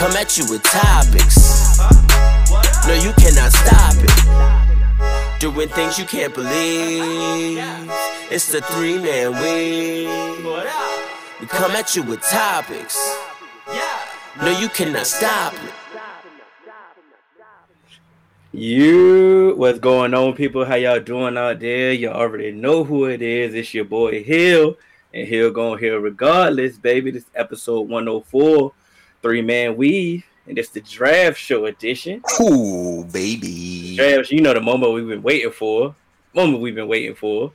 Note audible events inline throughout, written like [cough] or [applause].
Come at you with topics. No, you cannot stop it. Doing things you can't believe. It's the three man weave. We come at you with topics. No, you cannot stop it. You, what's going on, people? How y'all doing out there? You already know who it is. It's your boy Hill, and Hill going here regardless, baby. This episode 104, three man weave, and it's the draft show edition. Ooh, baby. Draft, you know the moment we've been waiting for. Moment we've been waiting for.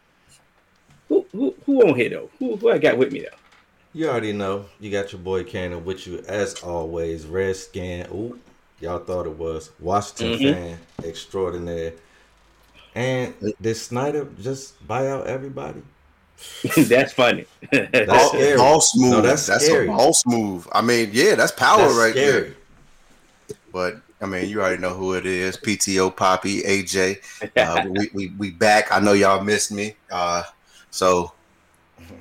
Who who, who on here though? Who, who I got with me though? You already know. You got your boy Cannon with you as always. Red Redskin. Ooh, y'all thought it was Washington Mhm. fan extraordinaire. And did Snyder just buy out everybody? [laughs] That's funny. That's Ball, scary. ball smooth. No, that's that's scary. a ball move. I mean, yeah, that's power That's right scary. there. But I mean, you already know who it is. PTO Poppy, AJ. Uh, we, we we back. I know y'all missed me. Uh, so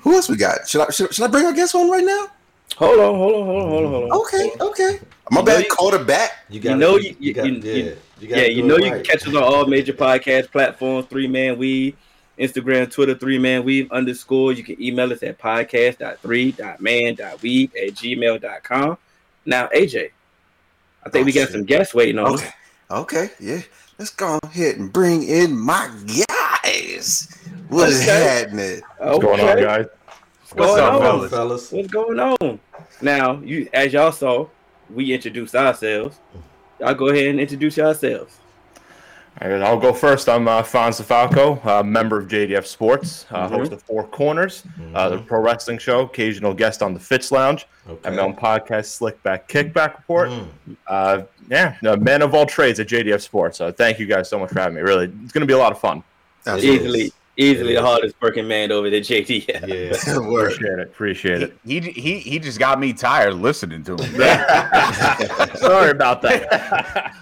who else we got? Should I should, should I bring our guest on right now? hold on, hold on, hold on, hold on, hold on. Okay, okay. My You know bad, you- quarterback. You, You know you- you, you- got, you- yeah, you- you gotta Yeah, you know it you can catch us on all major podcast platforms, Three Man Weave, Instagram, Twitter, Three Man Weave underscore. You can email us at podcast.3.man.weave at gmail.com. Now, AJ, I think Oh, we got shit. some guests waiting on us. Okay, okay, yeah. Let's go ahead and bring in my guys. What is Okay. happening? What's going on, guys? What's going on? fellas? fellas? What's going on? Now, you as y'all saw, we introduced ourselves. Y'all go ahead and introduce yourselves. All right, I'll go first. I'm uh, Fonz Falco, uh, member of JDF Sports, uh, Mhm. host of Four Corners, uh, the pro wrestling show, occasional guest on the Fitz Lounge. Okay. I'm on podcast Slickback Kickback Report. Mm. Uh, yeah, the man of all trades at JDF Sports. So thank you guys so much for having me. Really, it's going to be a lot of fun. It Easily, is. Easily It the hardest working man over the [laughs] JD. Yeah. [laughs] Word. Appreciate it. Appreciate it. He, he he just got me tired listening to him. [laughs] Sorry about that.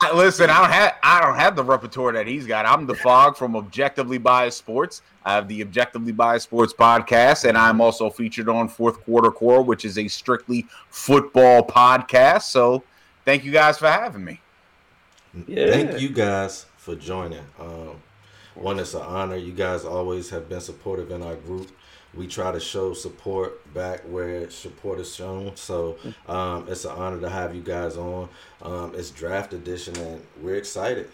I, listen, I don't have I don't have the repertoire that he's got. I'm the fog from Objectively Biased Sports. I have the Objectively Biased Sports podcast, and I'm also featured on Fourth Quarter Core, which is a strictly football podcast. So, thank you guys for having me. Yeah. Thank you guys for joining. Um, one, it's an honor. You guys always have been supportive in our group. We try to show support back where support is shown. So um, it's an honor to have you guys on. Um, it's draft edition, and we're excited.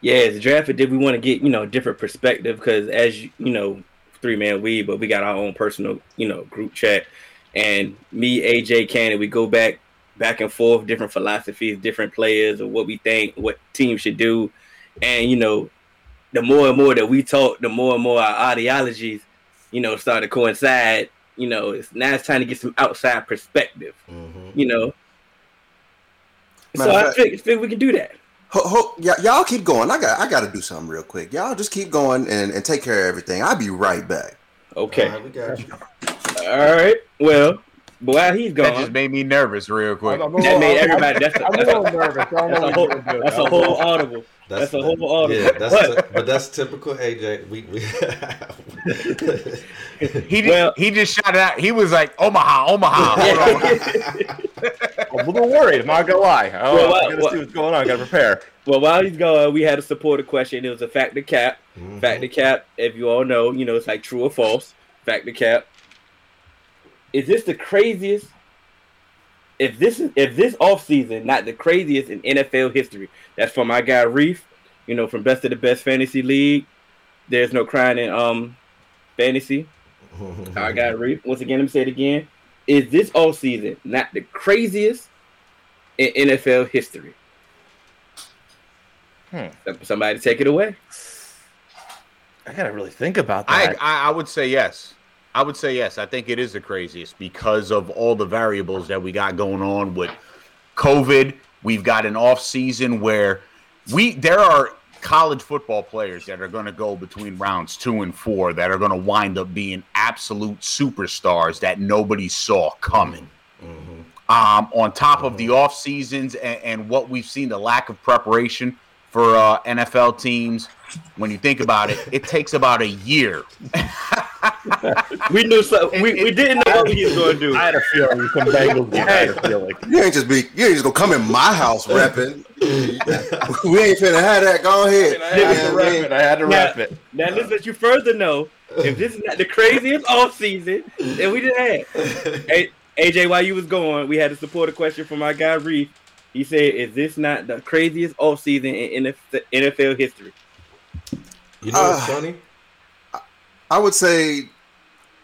Yeah, it's draft edition. we want to get you know different perspective because as you you know three man we but we got our own personal you know group chat and me AJ Cannon we go back back and forth different philosophies different players or what we think what teams should do and you know the more and more that we talk the more and more our ideologies you know start to coincide you know it's now it's time to get some outside perspective hmm you know so Matter of I think, figured, figured we can do that Ho, ho, y- y'all keep going. I got I got to do something real quick. Y'all just keep going and, and take care of everything. I'll be right back. okay All right, we got you. All right. Well, but while he's That gone, that just made me nervous real quick. I'm that made everybody. That's a [laughs] that's little a, nervous. I don't know that's a whole. you're gonna do. That's a whole audible. That's a whole audible. Yeah, that's But- but that's typical AJ. We, we [laughs] He just, Well- he just shot it out. He was like Omaha, Omaha. [laughs] Hold on. I'm a little worried. I'm not gonna lie. Oh, Well, I what- gotta what- see what's going on. I gotta prepare. well, while he's going, we had a supporter question. It was a factor cap. Mhm. Factor cap. If you all know, you know it's like true or false. Factor cap. Is this the craziest? If this is if this offseason not the craziest in NFL history, that's from my guy Reef. You know, from Best of the Best Fantasy League. There's no crying in um fantasy. [laughs] I got to read once again. Let me say it again. Is this all season not the craziest in NFL history? Hmm. Somebody take it away. I gotta really think about I, that. I I would say yes. I would say yes. I think it is the craziest because of all the variables that we got going on with COVID. We've got an off season where we there are college football players that are going to go between rounds two and four that are going to wind up being absolute superstars that nobody saw coming. Mm-hmm. Um, on top of the off seasons and, and what we've seen, the lack of preparation for uh, NFL teams. When you think about it, it takes about a year. [laughs] We knew so we, we didn't know what he was going to do. I had a feeling you come Bengals. game. I had a feeling. You ain't just be you ain't just gonna come in my house rapping. [laughs] we ain't finna have that. Go ahead. I had to rap it. I had to Now, rep it. now let's let you further know if this is not the craziest off season that we just had. Hey, AJ, while you was going, we had a supporter question from my guy Reef. He said, "Is this not the craziest off season in NFL history?" You know what's Uh, funny? I would say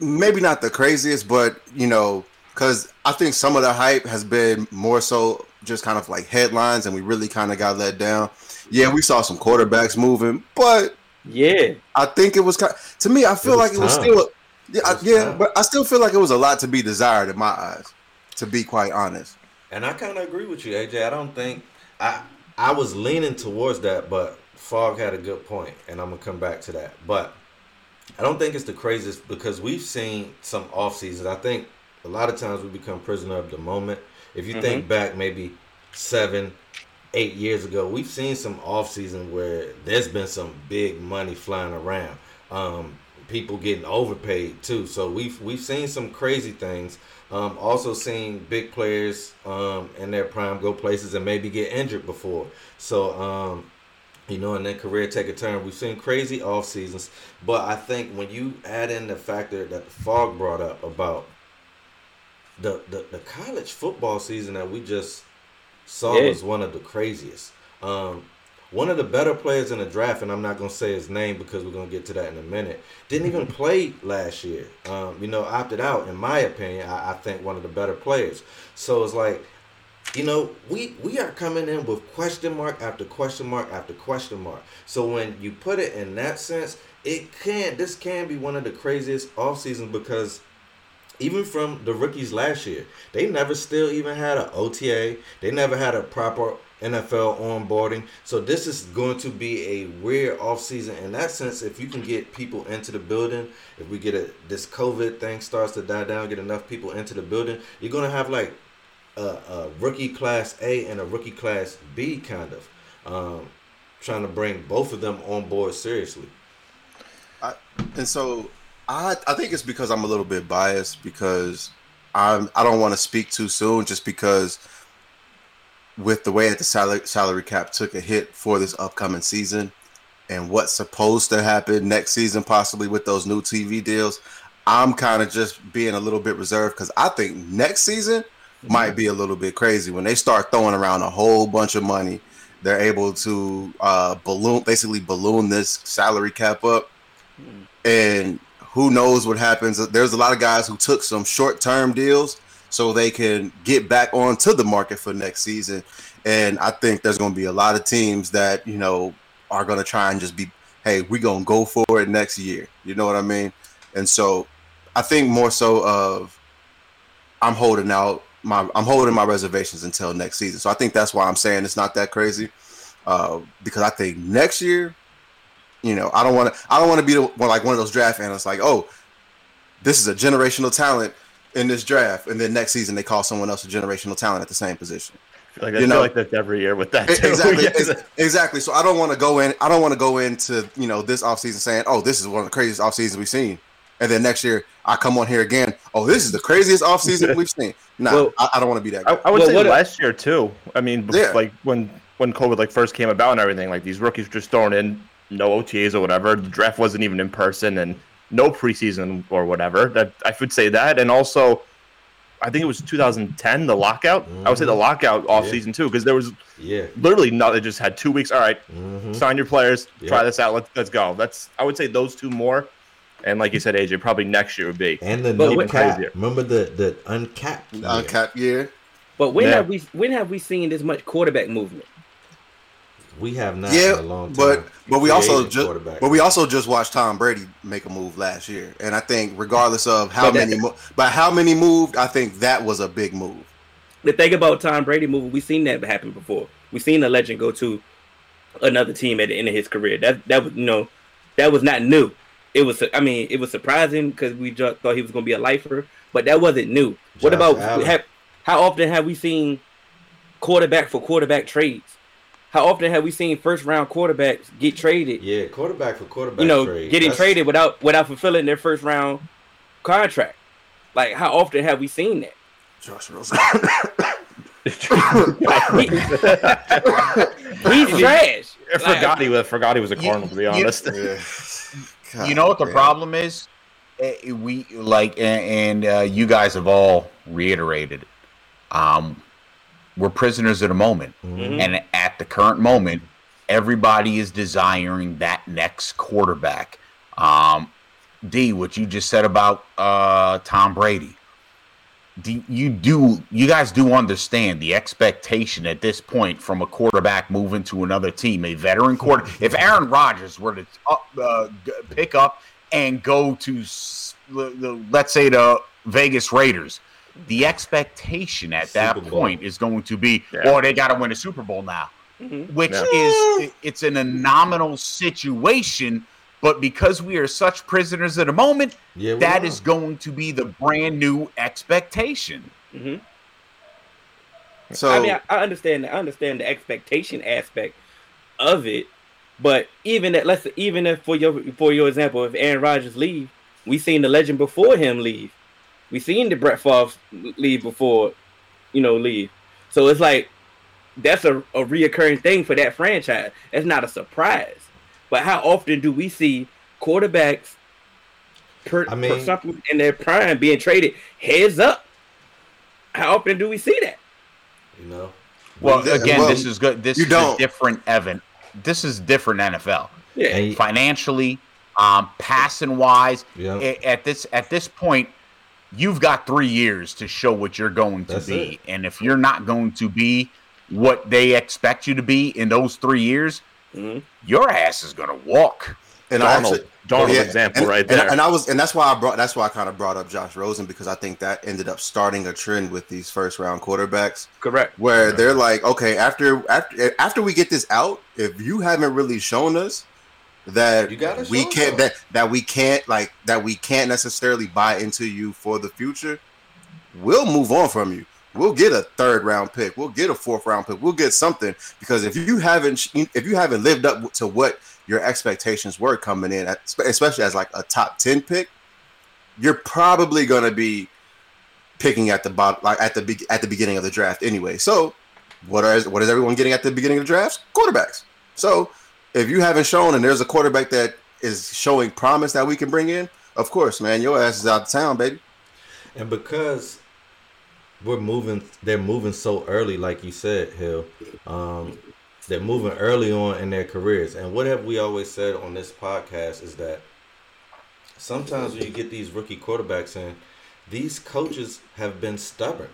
maybe not the craziest, but you know, because I think some of the hype has been more so just kind of like headlines, and we really kind of got let down. Yeah, we saw some quarterbacks moving, but Yeah, I think it was kind. To me, I feel was like it was time. still. Yeah, It was yeah, time. but I still feel like it was a lot to be desired in my eyes. To be quite honest, And I kind of agree with you, AJ. I don't think I I was leaning towards that, but Fogg had a good point, and I'm gonna come back to that. But I don't think it's the craziest because we've seen some off seasons. I think a lot of times we become prisoner of the moment. If you think back, maybe seven, eight years ago, we've seen some off season where there's been some big money flying around. Um, people getting overpaid too. So we've we've seen some crazy things. Um, also seen big players um, in their prime go places and maybe get injured before. So um, you know, and then career take a turn. We've seen crazy off seasons, but I think when you add in the factor that the fog brought up about the the, the college football season that we just saw Yeah. was one of the craziest. Um, one of the better players in the draft, and I'm not gonna say his name because we're gonna get to that in a minute. Didn't even play last year. Um, you know, opted out. In my opinion, I, I think one of the better players. So it's like you know, we we are coming in with question mark after question mark after question mark. So when you put it in that sense, it can this can be one of the craziest off seasons because even from the rookies last year, they never still even had an OTA. They never had a proper NFL onboarding. So this is going to be a weird offseason in that sense. If you can get people into the building, if we get a this COVID thing starts to die down, get enough people into the building, you're gonna have like a, a rookie class A and a rookie class B kind of um, trying to bring both of them on board seriously. and so I I think it's because I'm a little bit biased because I'm I don't want to speak too soon just because with the way that the salary salary cap took a hit for this upcoming season and what's supposed to happen next season possibly with those new TV deals, I'm kind of just being a little bit reserved because I think next season might be a little bit crazy when they start throwing around a whole bunch of money. They're able to uh, balloon, basically balloon this salary cap up, and who knows what happens. There's a lot of guys who took some short-term deals so they can get back onto the market for next season. And I think there's going to be a lot of teams that you know are going to try and just be, hey, we're going to go for it next year. You know what I mean? And so I think more so of I'm holding out my I'm holding my reservations until next season. So I think that's why I'm saying it's not that crazy. Uh, because I think next year, you know, I don't want to I don't want to be the, like one of those draft analysts like, oh, this is a generational talent in this draft, and then next season they call someone else a generational talent at the same position. Like, I You feel know- like that's every year with that. Too. [laughs] Exactly, Yes. exactly. So I don't want to go in. I don't want to go into you know this offseason saying, "Oh, this is one of the craziest off seasons we've seen," and then next year I come on here again. Oh, this is the craziest offseason [laughs] we've seen. Nah, Well- I, I don't want to be that. I, Guy. I would Well, say what- last year too. I mean, Yeah. like when when COVID like first came about and everything, like these rookies were just thrown in, no OTAs or whatever. The draft wasn't even in person and no preseason or whatever. That I would say that, and also. I think it was 2010, the lockout. I would say the lockout off Yeah. season too, because there was Yeah. literally not. They just had two weeks. All right, Mhm. sign your players, Yeah. try this out. Let's let's go. That's I would say those two more, and like you said, AJ, probably next year would be. And the But no cap. crazier. Remember the the uncapped. year. Uncapped year. But when Yeah. have we when have we seen this much quarterback movement? we have not Yeah, in a long time. but but we also just but we also just watched Tom Brady make a move last year, and I think regardless of how But that- many, mo- but how many moved, I think that was a big move. the thing about Tom Brady moving, we've seen that happen before. We've seen a legend go to another team at the end of his career. That that was you know that was not new. It was I mean it was surprising because we just thought he was going to be a lifer, but that wasn't new. what about have, how often have we seen quarterback for quarterback trades? How often have we seen first round quarterbacks get traded? yeah, quarterback for quarterback. you know, trade. getting That's- traded without without fulfilling their first round contract. Like how often have we seen that? Josh Rosen. He- [laughs] he's trash. I forgot he was forgot he was a You- Cardinal. To be you- honest, [laughs] God you know what the damn. problem is? Eh, We like, and, and uh, you guys have all reiterated. Um, we're prisoners of the moment, Mhm. and at the current moment, everybody is desiring that next quarterback. Um, D, what you just said about uh, Tom Brady. Do you do you guys do understand the expectation at this point from a quarterback moving to another team, a veteran quarter? [laughs] if Aaron Rodgers were to up, uh, pick up and go to the, the let's say the Vegas Raiders, the expectation at that point is going to be, Yeah. oh, they got to win a Super Bowl now, Mhm. which Yeah. is it's in a nominal situation. But because we are such prisoners of the moment, Yeah, that are. is going to be the brand new expectation. Mhm. So I mean, I, I understand. I understand the expectation aspect of it, but even that, let's even if for your for your example, if Aaron Rodgers leave, we seen the legend before him leave. We seen the Brett Favre leave before, you know, leave. So it's like that's a, a reoccurring thing for that franchise. It's not a surprise. But how often do we see quarterbacks per, I per something in their prime being traded heads up? How often do we see that? you know. Well, Yeah, again, well, this is good. This you is don't. a different Evan. This is different NFL. Yeah. And- Financially, um, passing wise, Yeah. at this at this point, you've got three years to show what you're going to That's be. it. And if you're not going to be what they expect you to be in those three years, Mhm. your ass is gonna walk. and I Donald, actually, Donald Yeah, example and, right there. And, I was, and that's why I brought. That's why I kind of brought up Josh Rosen because I think that ended up starting a trend with these first round quarterbacks Correct. where they're like, okay, after after after we get this out, if you haven't really shown us that we can't us. that that we can't like that we can't necessarily buy into you for the future, we'll move on from you. We'll get a third round pick. We'll get a fourth round pick. We'll get something because if you haven't if you haven't lived up to what your expectations were coming in, especially as like a top ten pick, you're probably going to be picking at the bottom, like at the at the beginning of the draft anyway. So, what are what is everyone getting at the beginning of the drafts? Quarterbacks. So, if you haven't shown and there's a quarterback that is showing promise that we can bring in, of course, man, your ass is out of town, baby. And because we're moving, they're moving so early, like you said, Hill. Um, they're moving early on in their careers. And what have we always said on this podcast is that sometimes when you get these rookie quarterbacks in, these coaches have been stubborn.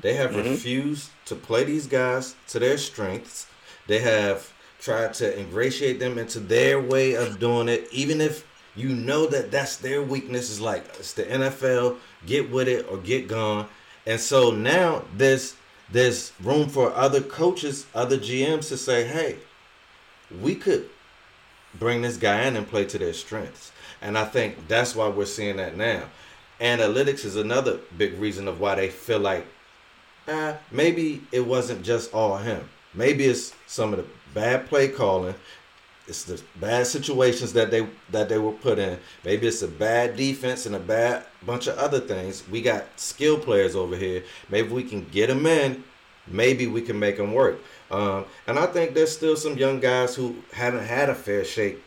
They have Mhm. refused to play these guys to their strengths. They have tried to ingratiate them into their way of doing it, even if you know that that's their weakness. Is like it's the NFL, get with it or get gone. And so now there's there's room for other coaches, other GMs to say, hey, we could bring this guy in and play to their strengths. And I think that's why we're seeing that now. Analytics is another big reason of why they feel like uh, maybe it wasn't just all him. Maybe it's some of the bad play calling. It's the bad situations that they that they were put in. Maybe it's a bad defense and a bad bunch of other things. We got skill players over here. Maybe we can get them in. Maybe we can make them work. Um, and I think there's still some young guys who haven't had a fair shake.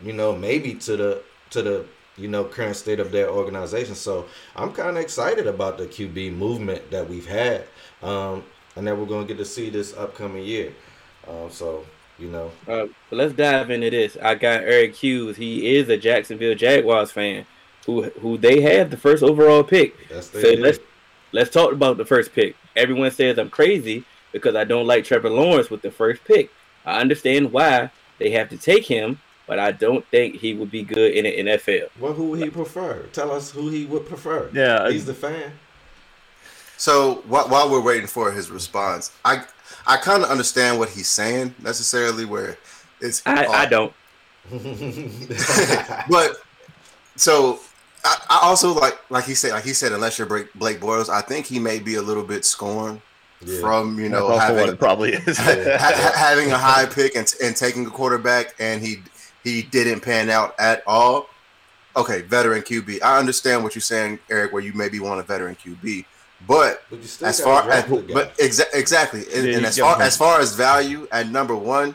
You know, maybe to the to the you know current state of their organization. So I'm kind of excited about the QB movement that we've had, um, and that we're going to get to see this upcoming year. Um, so you know, Uh, but let's dive into this. I got Eric Hughes. He is a Jacksonville Jaguars fan, who who they have the first overall pick. that's So the let's let's talk about the first pick. Everyone says I'm crazy because I don't like Trevor Lawrence with the first pick. I understand why they have to take him, but I don't think he would be good in the NFL. Well, who would he prefer? Tell us who he would prefer. Yeah, he's the fan. So wh- while we're waiting for his response, I I kind of understand what he's saying necessarily. Where it's I, I don't. [laughs] but so I, I also like like he said like he said unless you're Blake, Blake Bortles, I think he may be a little bit scorned Yeah. from you know That's also what having it probably [laughs] is. ha- ha- having a high pick and, and taking a quarterback and he he didn't pan out at all. Okay, veteran QB. I understand what you're saying, Eric, where you maybe want a veteran QB, but But you still as far as draft the guy. but exa- exactly, and, Yeah, and as far draft as far as value at number one,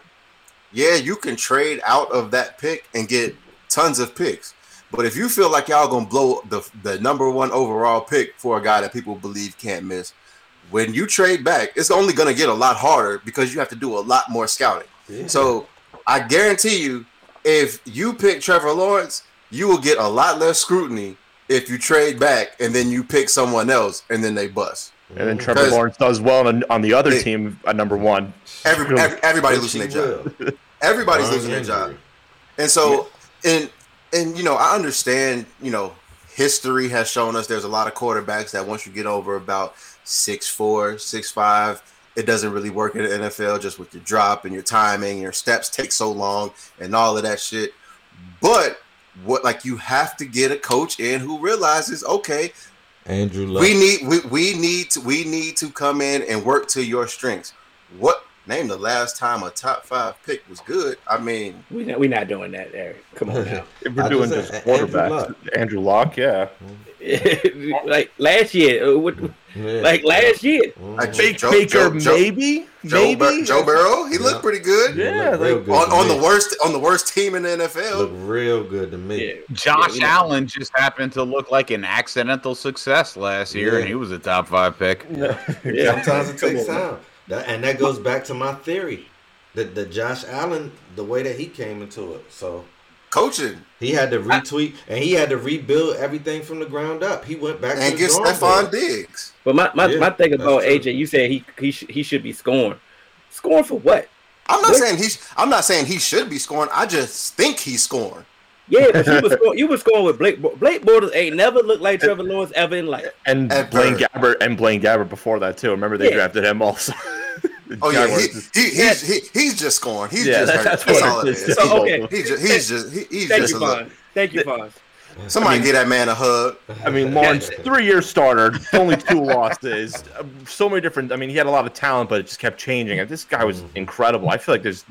yeah, you can trade out of that pick and get tons of picks. But if you feel like y'all gonna blow the the number one overall pick for a guy that people believe can't miss, when you trade back, it's only gonna get a lot harder because you have to do a lot more scouting. Yeah. So I guarantee you, if you pick Trevor Lawrence, you will get a lot less scrutiny if you trade back and then you pick someone else and then they bust. and then Trevor Because- Lawrence does well on, on the other Hey. team at number one. Every, every everybody Which losing their job. Everybody's losing their job. And so, and and you know, I understand. You know, history has shown us there's a lot of quarterbacks that once you get over about six four, six five, it doesn't really work in the NFL just with your drop and your timing. And your steps take so long and all of that shit. But what like you have to get a coach in who realizes, okay, Andrew Luck. we need we, we need to we need to come in and work to your strengths. What name the last time a top five pick was good? I mean, We not, we not doing that, Eric. Come on now. If [laughs] we're I doing just just said Andrew quarterbacks, Luck. Andrew Luck, yeah. [laughs] like last year, uh, what, Yeah. like last year. Mhm. Like Fake Joe- Baker, Joe- Joe- maybe, Joe, maybe. Bur- Joe Burrow, he Yeah. looked pretty good Yeah, like- good on, on the worst on the worst team in the NFL. Looked real good to me. Yeah. Josh Yeah, we know. Allen just happened to look like an accidental success last year, Yeah. and he was a top five pick. [laughs] Yeah. [laughs] Sometimes it takes time, that, and that goes back to my theory that the Josh Allen, the way that he came into it. So Coaching he had to retweet and he had to rebuild everything from the ground up. He went back and to get the Stephon. Diggs. But my, my, Yeah, my thing that's about true. AJ, you said he he sh- he should be scoring. Scoring for what? I'm not What? saying he's. I'm not saying he should be scoring. I just think he's scoring. Yeah, but you was scoring, you was scoring with Blake. Bo- Blake Bortles ain't never looked like Trevor Lawrence ever in life. And At Blaine Gabbert and Blaine Gabbert before that too. Remember they Yeah. drafted him also. [laughs] The [laughs] Oh yeah, he, he, he's, he he's just scoring. He's yeah, just that- hurt. that's That's all it it is. is. [laughs] So, okay. He just, he's just he, he's Thank just you, a little. Fonz. Thank you, Fonz. Somebody get that man a hug. I mean, Lawrence, [laughs] three-year starter, only two losses, uh, so many different. I mean, he had a lot of talent, but it just kept changing. And this guy was incredible. I feel like there's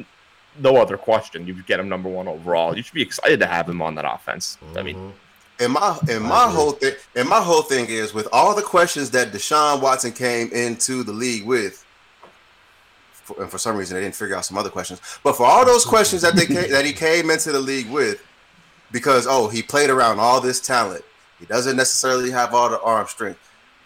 no other question. You get him number one overall. You should be excited to have him on that offense. I mean, Mhm. And my and my whole thing and my whole thing is with all the questions that Deshaun Watson came into the league with, for, and for some reason they didn't figure out some other questions. But for all those questions that they came, that he came into the league with, because oh he played around all this talent, he doesn't necessarily have all the arm strength.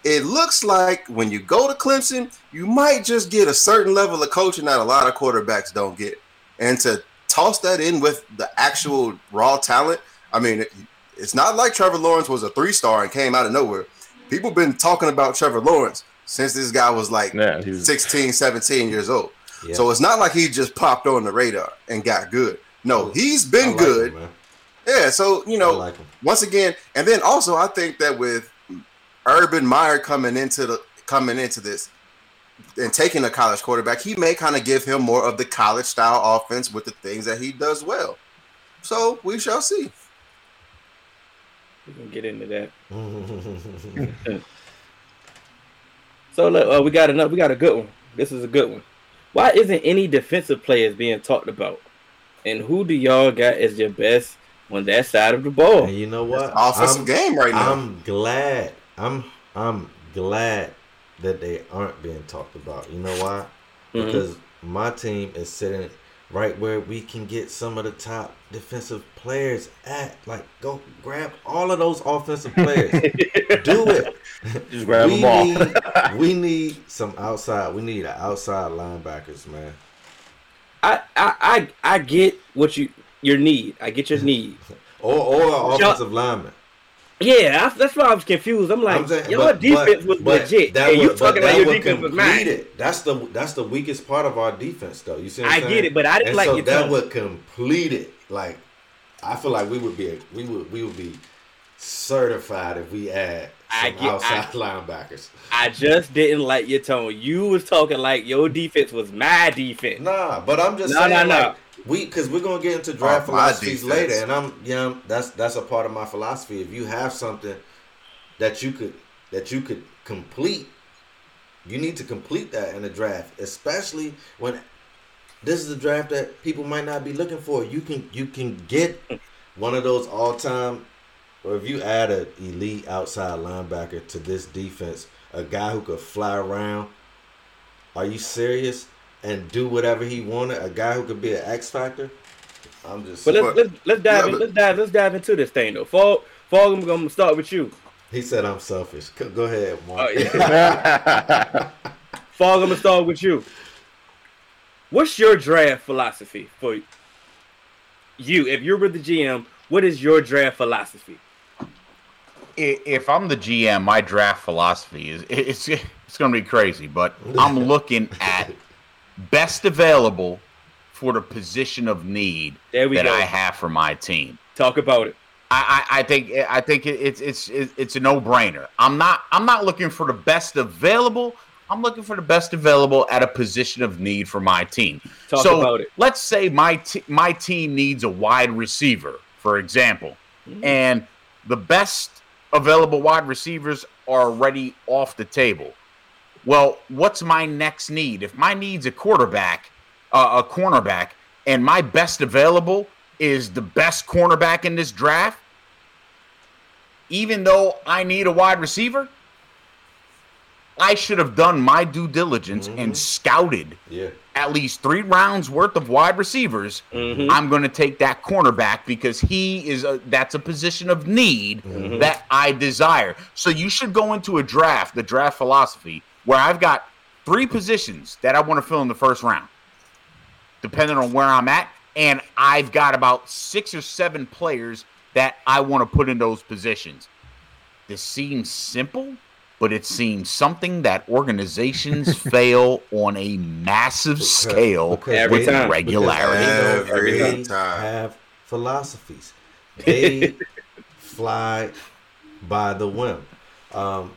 It looks like when you go to Clemson, you might just get a certain level of coaching that a lot of quarterbacks don't get, and to toss that in with the actual raw talent. I mean, it, it's not like Trevor Lawrence was a three star and came out of nowhere. People been talking about Trevor Lawrence since this guy was like yeah, was 16, 17 years old. Yeah. So it's not like he just popped on the radar and got good. No, he's been like good. him. Yeah, so you know, like once again, and then also I think that with Urban Meyer coming into the coming into this and taking a college quarterback, he may kind of give him more of the college style offense with the things that he does well. So we shall see. We can get into that. [laughs] [laughs] So look, uh, we got another. We got a good one. This is a good one. Why isn't any defensive players being talked about? And who do y'all got as your best on that side of the ball? and you know what? Offensive I'm, game right now. I'm glad. I'm I'm glad that they aren't being talked about. You know why? Mhm. Because my team is sitting right where we can get some of the top defensive players at. Like, go grab all of those offensive players. [laughs] Do it. just grab we them all. Need, we need some outside. We need an outside linebackers, man. I, I, I, I get what you your need. I get your need. [laughs] Or or an Y'all- offensive lineman. Yeah, that's why I was confused. I'm like, I'm saying, your but- defense but- was but legit. that and you talking like your defense was mine. That's the that's the weakest part of our defense, though. You see, I I'm get it, but I didn't and like so that tone. would complete it. Like, I feel like we would be we would we would be certified if we add I some get- outside I- [laughs] linebackers. I just didn't like your tone. You was talking like your defense was my defense. Nah, but I'm just No, saying, no, no. like, we because we're gonna get into draft Oh, philosophies later, and I'm you know that's that's a part of my philosophy. If you have something that you could that you could complete, you need to complete that in the draft, especially when this is a draft that people might not be looking for. You can you can get one of those all time, or if you add an elite outside linebacker to this defense, a guy who could fly around. Are you serious? And do whatever he wanted. A guy who could be an X factor. I'm just. But let's But- let's, let's dive yeah, in, but- let's dive let's dive into this thing though. Fog Fog, I'm gonna start with you. he said I'm selfish. Go go ahead, Mark. Oh, yeah. [laughs] Fog, I'm gonna start with you. What's your draft philosophy for you? If you're with the GM, what is your draft philosophy? If I'm the GM, my draft philosophy is it's it's going to be crazy, but I'm [laughs] looking at best available for the position of need There we that go. I have for my team. Talk about it. I, I, I think I think it's it's it's a no brainer. I'm not I'm not looking for the best available. I'm looking for the best available at a position of need for my team. Talk so about it. let's say my t- my team needs a wide receiver, for example, mm-hmm. and the best available wide receivers are already off the table. Well, what's my next need? If my need's a quarterback, uh, a cornerback, and my best available is the best cornerback in this draft, even though I need a wide receiver, I should have done my due diligence and mm-hmm. scouted Yeah. at least three rounds worth of wide receivers. Mm-hmm. I'm going to take that cornerback because he is a, that's a position of need mm-hmm. that I desire. So you should go into a draft, the draft philosophy, where I've got three positions that I want to fill in the first round, depending on where I'm at, and I've got about six or seven players that I want to put in those positions. This seems simple, but it seems something that organizations [laughs] fail on a massive scale because Every with time. regularity. Because they Every time. have philosophies. [laughs] They fly by the whim. Um, m-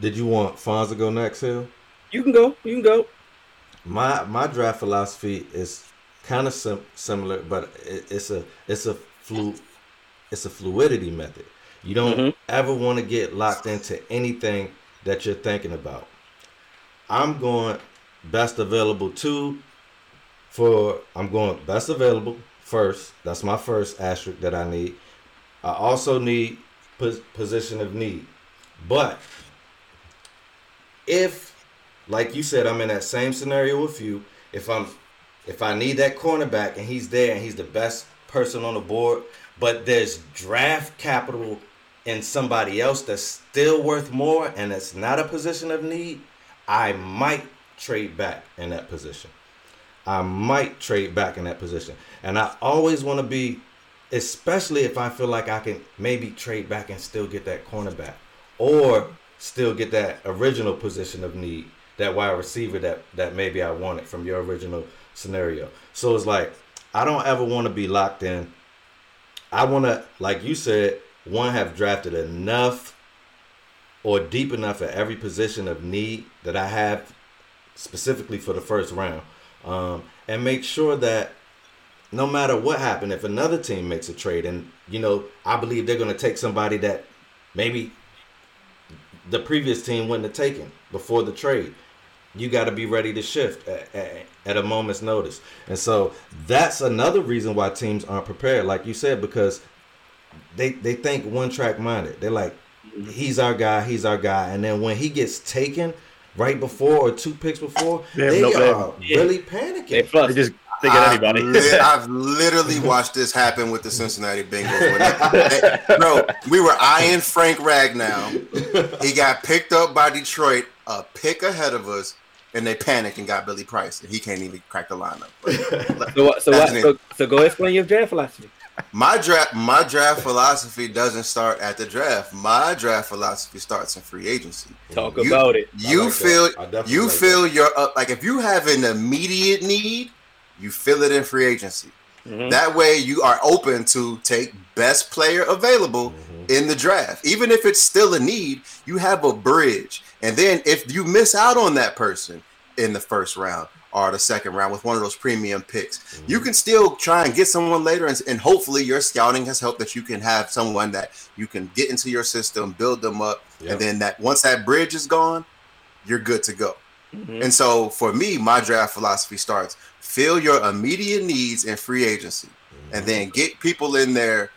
did you want Fonz to go next, Hill? You can go. You can go. My my draft philosophy is kind of sim- similar, but it, it's a it's a flu it's a fluidity method. You don't mm-hmm. ever want to get locked into anything that you're thinking about. I'm going best available two for I'm going best available first. That's my first asterisk that I need. I also need pos- position of need. But if like you said, I'm in that same scenario with you. If I'm if I need that cornerback and he's there and he's the best person on the board, but there's draft capital in somebody else that's still worth more and it's not a position of need, I might trade back in that position. I might trade back in that position. And I always want to be, especially if I feel like I can maybe trade back and still get that cornerback or still get that original position of need, that wide receiver that, that maybe I wanted from your original scenario. So it's like, I don't ever want to be locked in. I want to, like you said, one, have drafted enough or deep enough at every position of need that I have specifically for the first round. Um, and make sure that no matter what happened, if another team makes a trade, and you know, I believe they're going to take somebody that maybe the previous team wouldn't have taken before the trade. You got to be ready to shift at, at, at a moment's notice. And so that's another reason why teams aren't prepared, like you said, because they they think one track minded. They're like, he's our guy, he's our guy, and then when he gets taken right before or two picks before, They they no- are yeah. really panicking. They flustered. just they get I've anybody. li- [laughs] I've literally watched this happen with the Cincinnati Bengals. When they- they- bro, we were eyeing Frank Ragnow. He got picked up by Detroit, a pick ahead of us, and they panicked and got Billy Price, and he can't even crack the lineup. So what? So what? So, so go explain your draft philosophy. my draft my draft philosophy doesn't start at the draft. My draft philosophy starts in free agency. Talk You- about it. You like feel you like feel your uh, like if you have an immediate need, you fill it in free agency. Mhm. That way you are open to take best player available Mhm. in the draft. Even if it's still a need, you have a bridge. And then if you miss out on that person in the first round or the second round with one of those premium picks, you Mm-hmm. can still try and get someone later and, and hopefully your scouting has helped that you can have someone that you can get into your system, build them up, Yep. and then that once that bridge is gone, you're good to go. Mhm. And so for me, my draft philosophy starts fill your immediate needs in free agency and then get people in there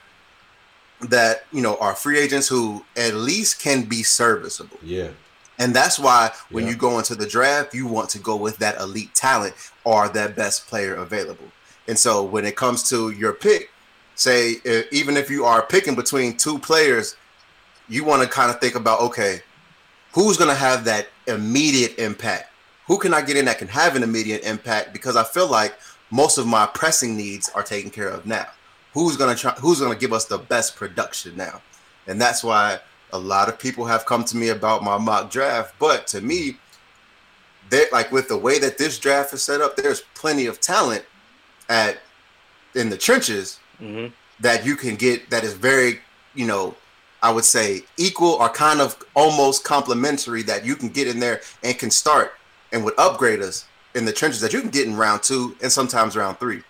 that you know are free agents who at least can be serviceable. Yeah. And that's why when Yeah. you go into the draft, you want to go with that elite talent or that best player available. And so when it comes to your pick, say even if you are picking between two players, you want to kind of think about okay, who's going to have that immediate impact? Who can I get in that can have an immediate impact? Because I feel like most of my pressing needs are taken care of now. Who's going to try? Who's going to give us the best production now? And that's why a lot of people have come to me about my mock draft. But to me, they like with the way that this draft is set up, there's plenty of talent at in the trenches Mhm. that you can get that is very, you know, I would say equal or kind of almost complementary that you can get in there and can start and would upgrade us in the trenches that you can get in round two and sometimes round three.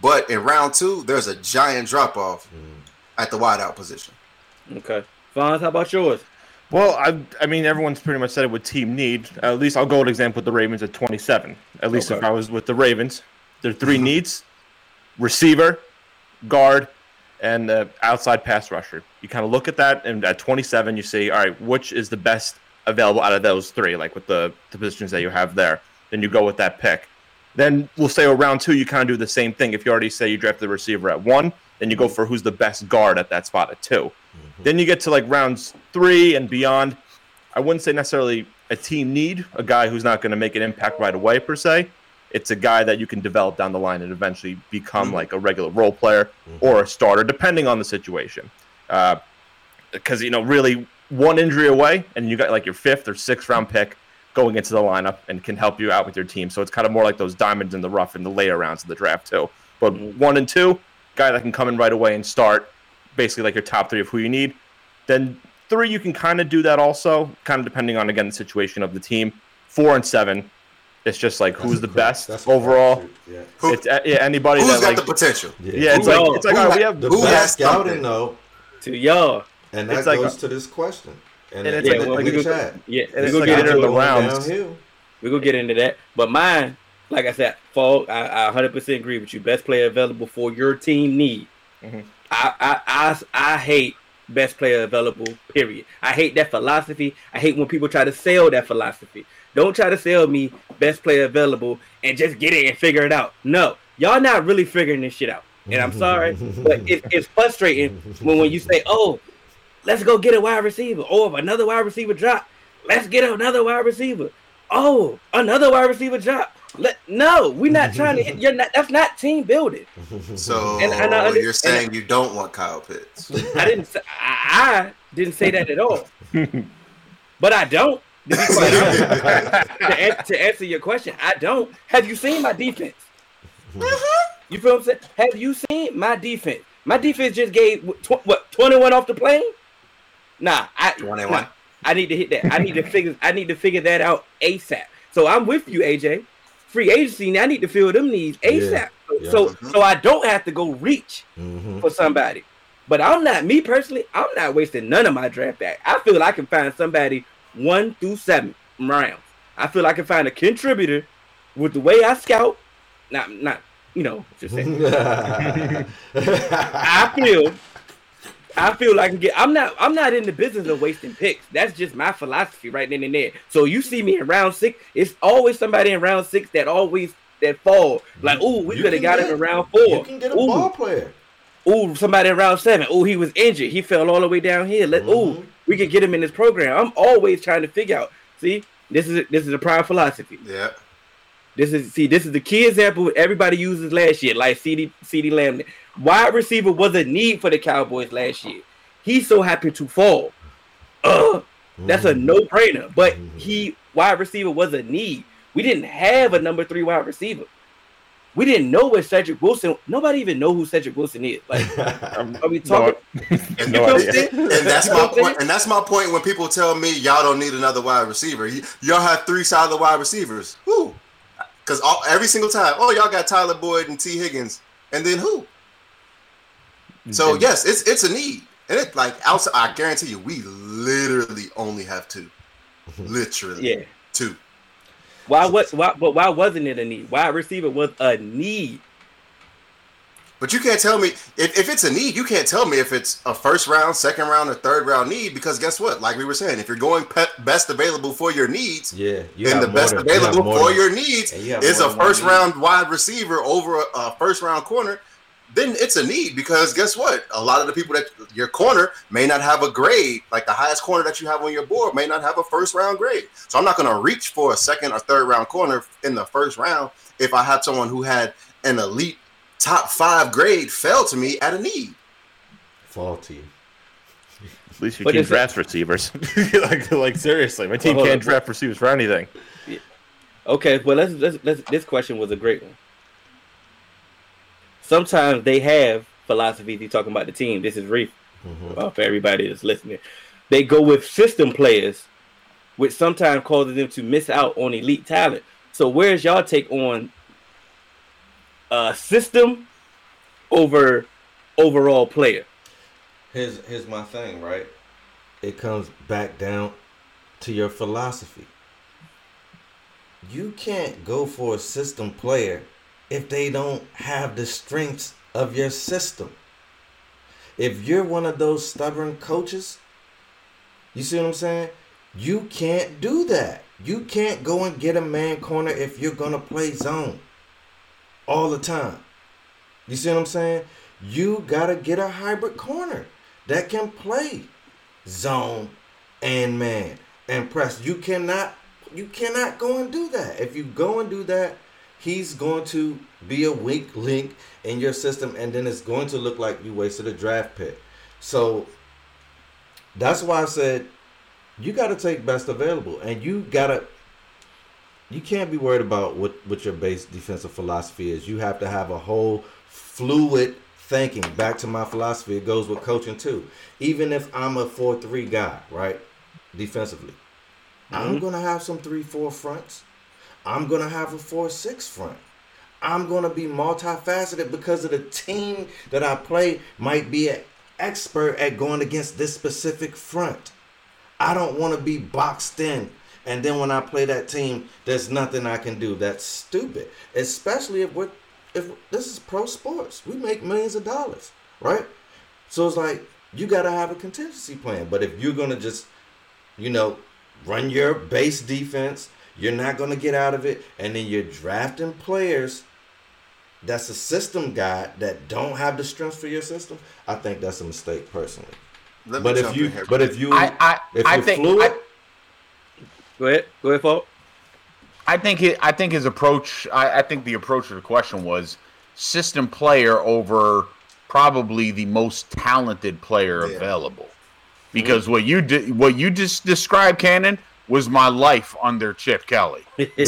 But in round two, there's a giant drop off at the wideout position. Okay. Fonz, how about yours? Well, I, I mean, everyone's pretty much said it with team need. At least I'll go with example with the Ravens at 27. At least if I was with the Ravens, there are three needs: receiver, guard, and uh, outside pass rusher. You kind of look at that, and at 27, you see, all right, which is the best available out of those three, like with the, the positions that you have there. Then you go with that pick. Then we'll say around two, you kind of do the same thing. If you already say you draft the receiver at one, then you go for who's the best guard at that spot at 2 mm-hmm. Then you get to like rounds three and beyond. I wouldn't say necessarily a team need a guy who's not going to make an impact right away per se. It's a guy that you can develop down the line and eventually become mm-hmm. like a regular role player mm-hmm. or a starter, depending on the situation. Because you know, really, one injury away, and you got like your fifth or sixth round pick going into the lineup and can help you out with your team. So it's kind of more like those diamonds in the rough in the later rounds of the draft too. But one and two, guy that can come in right away and start, basically like your top three of who you need. Then three, you can kind of do that also, kind of depending on again the situation of the team. Four and seven, it's just like who's the best That's overall. Yeah. Who, It's uh, yeah, anybody who's that got like the potential? yeah, it's Who like it's like Who all right, ha- we have The Who has best scouting something? though, To y'all. and that It's goes a- to this question. And, And it's it's like- like, like we go- chat. Yeah, And we're it's gonna like get into the it. rounds. Downhill. We're gonna get into that. But mine, like I said, fall. I, I 100% agree with you. Best player available for your team need. Mhm. I, I I I hate best player available. Period. I hate that philosophy. I hate when people try to sell that philosophy. Don't try to sell me best player available and just get it and figure it out. No, y'all not really figuring this shit out. And I'm sorry, [laughs] but it, it's frustrating when when you say, "Oh, let's go get a wide receiver," or if another wide receiver drop, let's get another wide receiver. Oh, another wide receiver drop. Let no, we're not trying to. Hit, you're not. That's not team building. So And- and I you're saying you don't want Kyle Pitts. I didn't. Say, I, I didn't say that at all. [laughs] but I don't. To, be quite honest. [laughs] to, an- to answer your question, I don't. Have you seen my defense? Mm-hmm. You feel what I'm saying? Have you seen my defense? My defense just gave tw- what 21 off the plane. Nah, I 21. nah, I need to hit that. I need to figure. I need to figure that out ASAP. So I'm with you, AJ. Free agency. Now I need to fill them needs ASAP. Yeah. So so I don't have to go reach Mhm. for somebody. But I'm not me personally. I'm not wasting none of my draft back. I feel I can find somebody one through seven rounds. I feel I can find a contributor with the way I scout. Not not you know just saying. [laughs] I feel I feel I can get. I'm not. I'm not in the business of wasting picks. That's just my philosophy right then and there. So you see me in round six. It's always somebody in round six that always that fall. Like, oh, we could have got get- him in round four. You can get a Ooh, ball player. Ooh, somebody in round seven. Ooh, he was injured. He fell all the way down here. Let ooh, Mhm. we could get him in this program. I'm always trying to figure out. See, this is this is a prime philosophy. Yeah. This is see, this is the key example everybody uses last year, like CeeDee CeeDee Lamb. wide receiver was a need for the Cowboys last year. He's so happy to fall. Uh, that's a Mm-hmm. no brainer. But he wide receiver was a need. We didn't have a number three wide receiver. We didn't know what Cedric Wilson. Nobody even know who Cedric Wilson is. Like, [laughs] are we talking? And, No [laughs] and that's You my know what I'm point. And that's my point when people tell me y'all don't need another wide receiver. Y- Y'all have three solid wide receivers. Who? Because every single time, oh, y'all got Tyler Boyd and Tee Higgins, and then who? So And- yes, it's it's a need, and it like outside. I guarantee you, we literally only have two. Mm-hmm. Literally, Yeah. two. Why what? Why? But why wasn't it a need? Wide receiver was a need. But you can't tell me if, if it's a need. You can't tell me if it's a first round, second round, or third round need. Because guess what? Like we were saying, if you're going pe- best available for your needs, Yeah, you and the best available more for your needs you is a first first need. round wide receiver over a, a first round corner, then it's a need because guess what? A lot of the people that your corner may not have a grade, like the highest corner that you have on your board may not have a first round grade. So I'm not going to reach for a second or third round corner in the first round if I had someone who had an elite top five grade fell to me at a need. faulty. At least your But team is it- receivers. [laughs] like, like seriously, my team hold can't on. draft receivers for anything. Okay, well let's, let's let's this question was a great one. Sometimes they have philosophies. He's talking about the team. This is Reef Mhm. uh, for everybody that's listening. They go with system players, which sometimes causes them to miss out on elite talent. So where's y'all take on uh system over overall player? Here's here's my thing, right? It comes back down to your philosophy. You can't go for a system player if they don't have the strengths of your system. If you're one of those stubborn coaches, you see what I'm saying? You can't do that. You can't go and get a man corner if you're gonna play zone all the time. You see what I'm saying? You gotta get a hybrid corner that can play zone and man and press. You cannot you cannot go and do that. If you go and do that, he's going to be a weak link in your system and then it's going to look like you wasted a draft pick. So that's why I said you got to take best available and you got to you can't be worried about what what your base defensive philosophy is. You have to have a whole fluid thinking. Back to my philosophy, it goes with coaching too. Even if I'm a four three guy, right, defensively, I'm mm-hmm. gonna have some three four fronts. I'm gonna have a four six front. I'm gonna be multifaceted because of the team that I play might be an expert at going against this specific front. I don't want to be boxed in. And then when I play that team, there's nothing I can do. That's stupid. Especially if we're if this is pro sports. We make millions of dollars, right? So it's like you gotta have a contingency plan. But if you're gonna just, you know, run your base defense, you're not gonna get out of it, and then you're drafting players that's a system guy that don't have the strength for your system, I think that's a mistake personally. Let But if you here. but if you I I, if I you're think fluid, I, Go ahead, go ahead, Fault. I think his, I think his approach. I, I think the approach to the question was system player over probably the most talented player Yeah. available. Because mm-hmm. what you did, what you just described, Cannon, was my life under Chip Kelly. [laughs] That's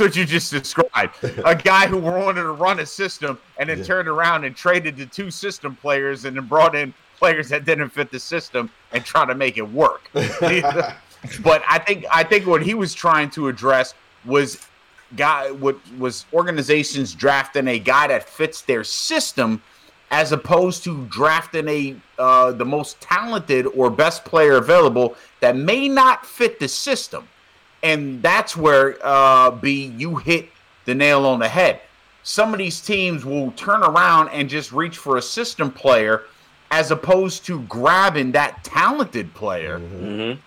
what you just described. A guy who wanted to run a system and then Yeah. turned around and traded the two system players and then brought in players that didn't fit the system and try to make it work. [laughs] but I think I think what he was trying to address was guy what was organizations drafting a guy that fits their system as opposed to drafting a uh, the most talented or best player available that may not fit the system and that's where uh, B you hit the nail on the head. Some of these teams will turn around and just reach for a system player as opposed to grabbing that talented player Mm-hmm.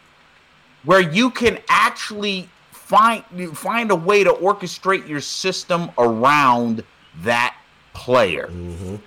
where you can actually find you find a way to orchestrate your system around that player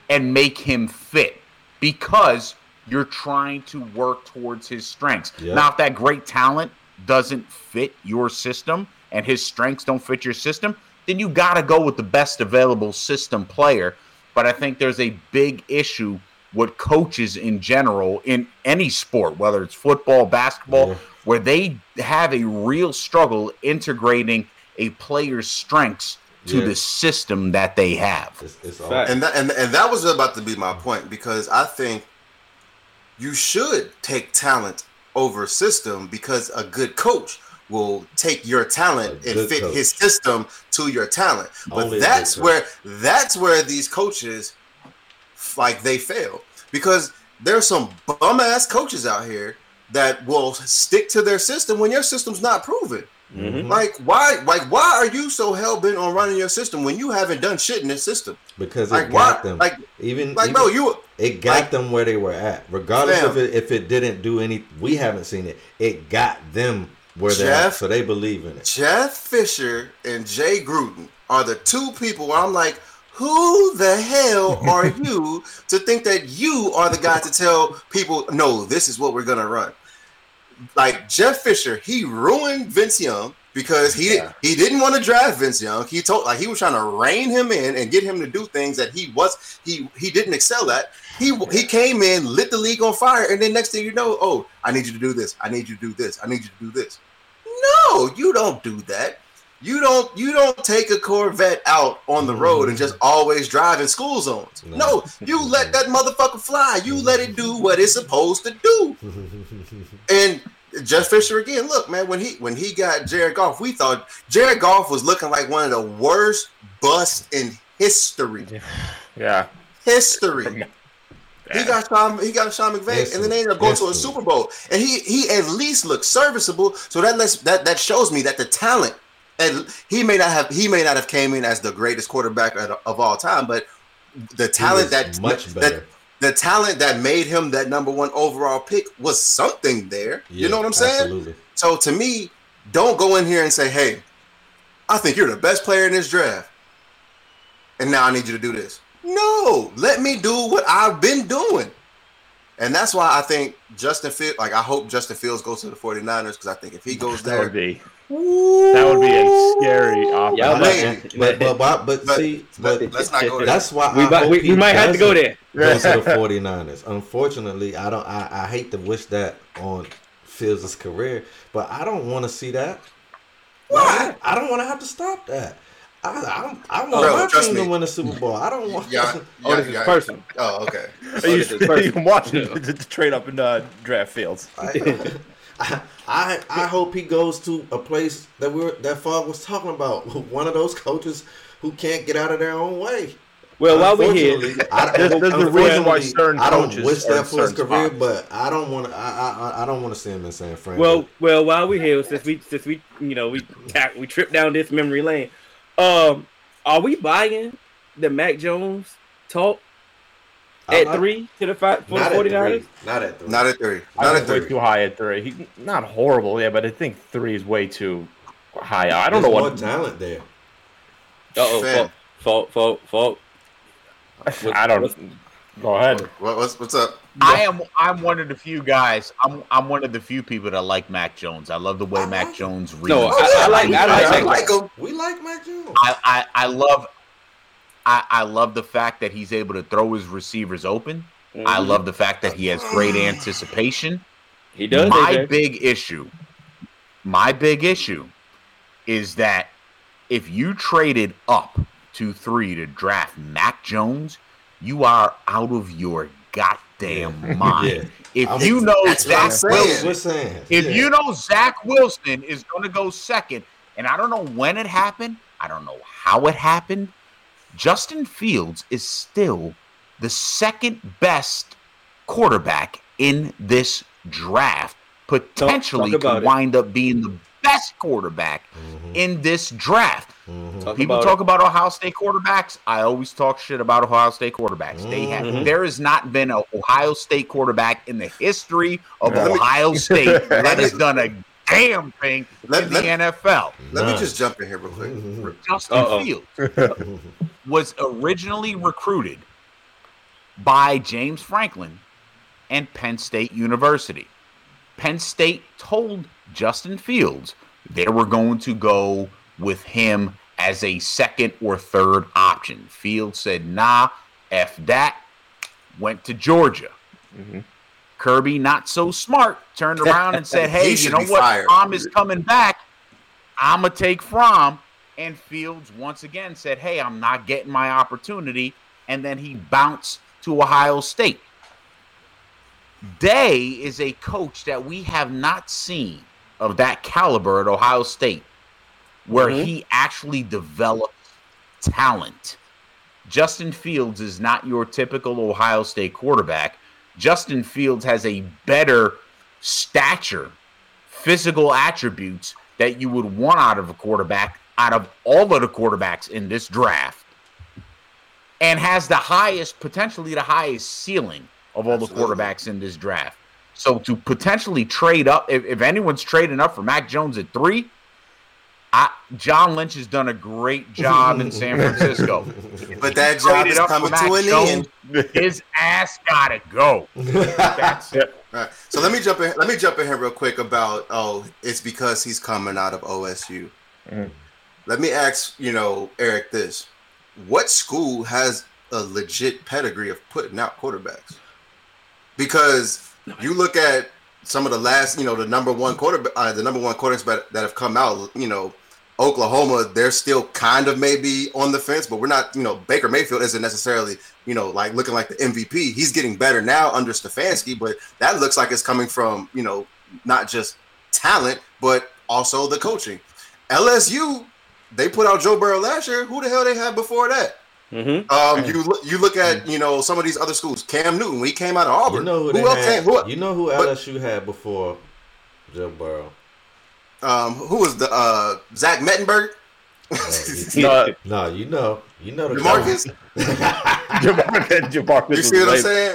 and make him fit because you're trying to work towards his strengths. Yeah. Now, if that great talent doesn't fit your system and his strengths don't fit your system, then you got to go with the best available system player. But I think there's a big issue with coaches in general in any sport, whether it's football, basketball, Yeah. where they have a real struggle integrating a player's strengths to Yeah. the system that they have. It's, it's all, And that and, and that was about to be my point because I think you should take talent over system because a good coach will take your talent and fit coach. his system to your talent. But Only that's where that's where these coaches like they fail because there's some bum ass coaches out here that will stick to their system when your system's not proven. Mhm. Like why like why are you so hell bent on running your system when you haven't done shit in this system? because it Like got why them. like even like even- bro, you it got like- them where they were at. Regardless Fam. if it if it didn't do any, we haven't seen it. It got them where they're at, so they believe in it. Jeff Fisher and Jay Gruden are the two people where I'm like, who the hell are [laughs] you to think that you are the guy to tell people, no, this is what we're gonna run? Like Jeff Fisher, he ruined Vince Young because he Yeah. he didn't want to draft Vince Young. He told like he was trying to rein him in and get him to do things that he was he he didn't excel at. He he came in, lit the league on fire, and then next thing you know, oh, I need you to do this. I need you to do this. I need you to do this. No, you don't do that. You don't you don't take a Corvette out on the road and just always drive in school zones. No. No, you let that motherfucker fly. You let it do what it's supposed to do. [laughs] And Jeff Fisher again, look, man, when he when he got Jared Goff, we thought Jared Goff was looking like one of the worst busts in history. Yeah. History. [laughs] He got Sean, he got Sean McVay, and then they ended up going to a Super Bowl, and he he at least looked serviceable. So that lets that that shows me that the talent, and he may not have he may not have came in as the greatest quarterback of, all time, but the talent that much that better. the talent that made him that number one overall pick was something there. you know what I'm saying? Absolutely. So to me, don't go in here and say, "Hey, I think you're the best player in this draft," and now I need you to do this. No, let me do what I've been doing. And that's why I think Justin Fields, like I hope Justin Fields goes to the 49ers because I think if he goes That would there, be that would be a scary offense. Yeah, But, but, but, but, but but- see, but let's not go there. that's why We I might, hope we, we might have to go there. Go to the [laughs] 49ers. Unfortunately, I don't. I, I hate to wish that on Fields' career, but I don't want to see that. Why? I don't want to have to stop that. I, I don't. I want Bro, my team me. to win the Super Bowl. I don't want. yeah, [laughs] Oh, this is personal. Oh, okay. [laughs] Are you, this is perfect. you can watch it to, to trade up in uh, draft fields. I, I I hope he goes to a place that we are that Fogg was talking about. [laughs] One of those coaches who can't get out of their own way. Well, while we're here, I, There's- there's a reason why unfortunately, certain I don't wish that for his career, spots. but I don't want to. I, I I don't want to see him in San Fran. well, well, while we're here, since we since we you know we we trip down this memory lane, um, are we buying the Mac Jones talk at not- three to the five for the not at 49ers? three. Not at three. Not at three. Not think at way too high at three. He, not horrible, yeah, but I think three is way too high. I don't There's know more what. talent there. Uh oh, Fam. fault, fault, fault, fault. [laughs] I don't. Go ahead. What, what's what's up? I am I'm one of the few guys. I'm I'm one of the few people that like Mac Jones. I love the way I Mac like Jones reads. No, I, I like I like, I like him. We like Mac Jones. I, I, I love I, I love the fact that he's able to throw his receivers open. I Mhm. love the fact that he has great anticipation. he does. my AJ. big issue, my big issue is that if you traded up to three to draft Mac Jones, you are out of your goddamn [laughs] mind. If I'm- you know That's what I'm Zach saying. Wilson, saying. if yeah. you know Zach Wilson is going to go second, and I don't know when it happened, I don't know how it happened, Justin Fields is still the second best quarterback in this draft, potentially talk about could it. wind up being the best quarterback Mhm, in this draft. mhm. Talk People about talk about Ohio State quarterbacks. I always talk shit about Ohio State quarterbacks. They have Mhm. there has not been an Ohio State quarterback in the history of Let me- Ohio [laughs] State that has done a damn thing Let- in let- the NFL. Let me just jump in here real quick. Mhm. Justin Uh-oh. Fields [laughs] was originally recruited by James Franklin and Penn State University. Penn State told Justin Fields they were going to go with him as a second or third option. Fields said, nah, F that. Went to Georgia. Mhm. Kirby, not so smart, turned around and said, [laughs] He hey, you know what? fired. Fromm is coming back. I'm going to take Fromm. And Fields once again said, hey, I'm not getting my opportunity. And then he bounced to Ohio State. Day is a coach that we have not seen of that caliber at Ohio State, where Mhm. he actually developed talent. Justin Fields is not your typical Ohio State quarterback. Justin Fields has a better stature, physical attributes that you would want out of a quarterback, out of all of the quarterbacks in this draft, and has the highest, potentially the highest ceiling of all Absolutely. the quarterbacks in this draft. So to potentially trade up, if, if anyone's trading up for Mac Jones at three, I, John Lynch has done a great job in San [laughs] Francisco. But that job is coming to an Jones, end. His ass gotta go. That's [laughs] All right. So let me jump in. Let me jump in here real quick about oh, it's because he's coming out of OSU. Mhm. Let me ask you know Eric this: What school has a legit pedigree of putting out quarterbacks? Because you look at some of the last, you know, the number one quarter, uh, the number one quarterbacks that have come out. You know, Oklahoma, they're still kind of maybe on the fence, but we're not. You know, Baker Mayfield isn't necessarily, you know, like looking like the MVP. He's getting better now under Stefanski, but that looks like it's coming from, you know, not just talent, but also the coaching. LSU, they put out Joe Burrow last year. Who the hell they had before that? Mm-hmm. Um, you look, you look at you know some of these other schools. Cam Newton, when he came out of Auburn, You know who, who else had, came? Who, You know who but- had before Joe Burrow? um, who was the uh, Zach Mettenberger? No, No, you know, you know the Demarcus. [laughs] Jamarcus, Jamarcus You see what I'm saying?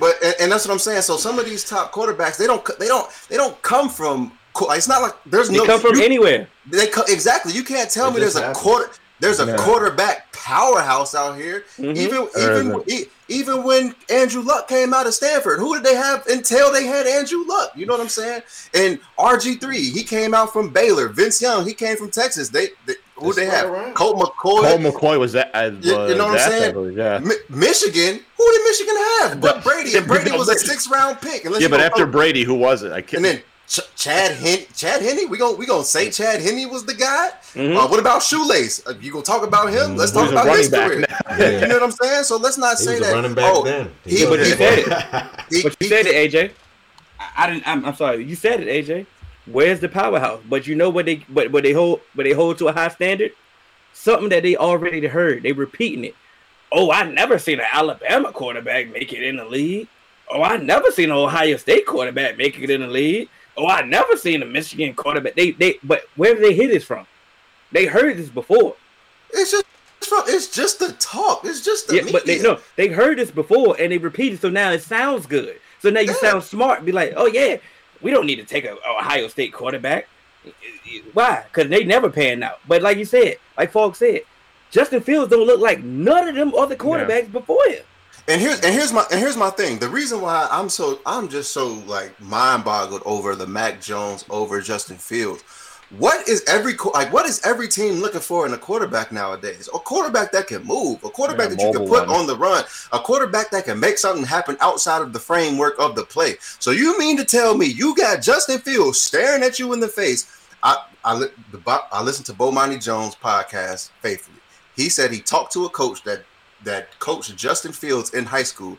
But and, and that's what I'm saying. So some of these top quarterbacks, they don't they don't they don't come from. It's not like there's They no come from you- anywhere. They co- exactly. You can't tell It me there's just a quarter. There's a Yeah. quarterback powerhouse out here. Mhm. Even even even when Andrew Luck came out of Stanford, who did they have until they had Andrew Luck? You know what I'm saying? And RG three, he came out from Baylor. Vince Young, he came from Texas. They, they who That's they have? around. Colt McCoy. Colt McCoy was that. Uh, You- you know what I'm saying? believe, Yeah. Mi- Michigan, who did Michigan have? But But- Brady, and Brady was a six round pick. Yeah, but after Brady, who was it? I can't. and then Ch- Chad Hen- Chad Henne, we gonna we gonna say Chad Henne was the guy. Mhm. Uh, what about Shoelace? Uh, you gonna talk about him? Let's talk about his career. now. You know what I'm saying? So let's not He say was that. running back oh, then. he- but he said it. he- But you he- said it, AJ. I, I didn't. I'm, I'm sorry. You said it, AJ. Where's the powerhouse? But you know what they but what they hold what they hold to a high standard? Something that they already heard. They repeating it. Oh, I never seen an Alabama quarterback make it in the league. Oh, I never seen an Ohio State quarterback make it in the league. Oh, I never seen a Michigan quarterback. They they but where did they hear this from? They heard this before. It's just it's just the talk. It's just the Yeah, but they media. no, they heard this before and they repeated. So now it sounds good. So now you Yeah. sound smart. Be like, oh yeah, we don't need to take a, a Ohio State quarterback. Why? Because they never pan out. But like you said, like Falk said, Justin Fields don't look like none of them other quarterbacks before him. And here's and here's my and here's my thing. The reason why I'm so I'm just so like mind boggled over the Mac Jones over Justin Fields. What is every like? What is every team looking for in a quarterback nowadays? A quarterback that can move, a quarterback Yeah, that you can put one. on the run, a quarterback that can make something happen outside of the framework of the play. So you mean to tell me you got Justin Fields staring at you in the face? I I, Bo- I listened to Bomani Jones podcast faithfully. He said he talked to a coach that that coached Justin Fields in high school,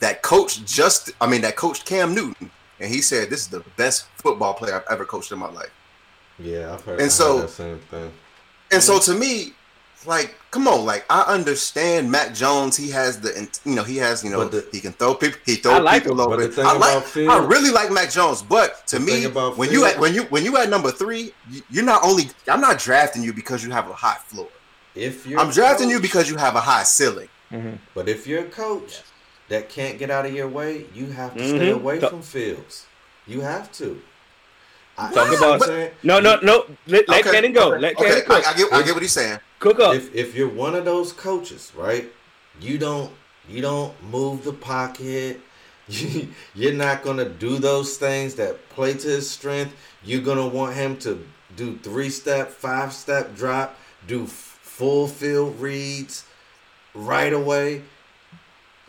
that coached just I mean that coached Cam Newton, and he said this is the best football player I've ever coached in my life. Yeah, I've heard, And I heard so- that same thing. And so to me, like, come on, like I understand Mac Jones. He has the, you know, he has, you know, the- he can throw people. He throw like people him, over. but the thing I like. Fields- I really like Mac Jones, but to me, thing about when you at when you when you at number three, you- you're not only. I'm not drafting you because you have a hot floor. If you're I'm drafting you because you have a high ceiling. But if you're a coach that can't get out of your way, you have to stay Mhm. away Talk- from Fields. You have to. I, Talk about- saying, No, no, no. Let, let Okay, Cannon go. Let okay, Cannon cook. I, I get, I get what he's saying. cook up. if if you're one of those coaches, right? You don't you don't move the pocket. [laughs] You, you're not gonna do those things that play to his strength. You're gonna want him to do three step, five step drop, do f- full field reads right away,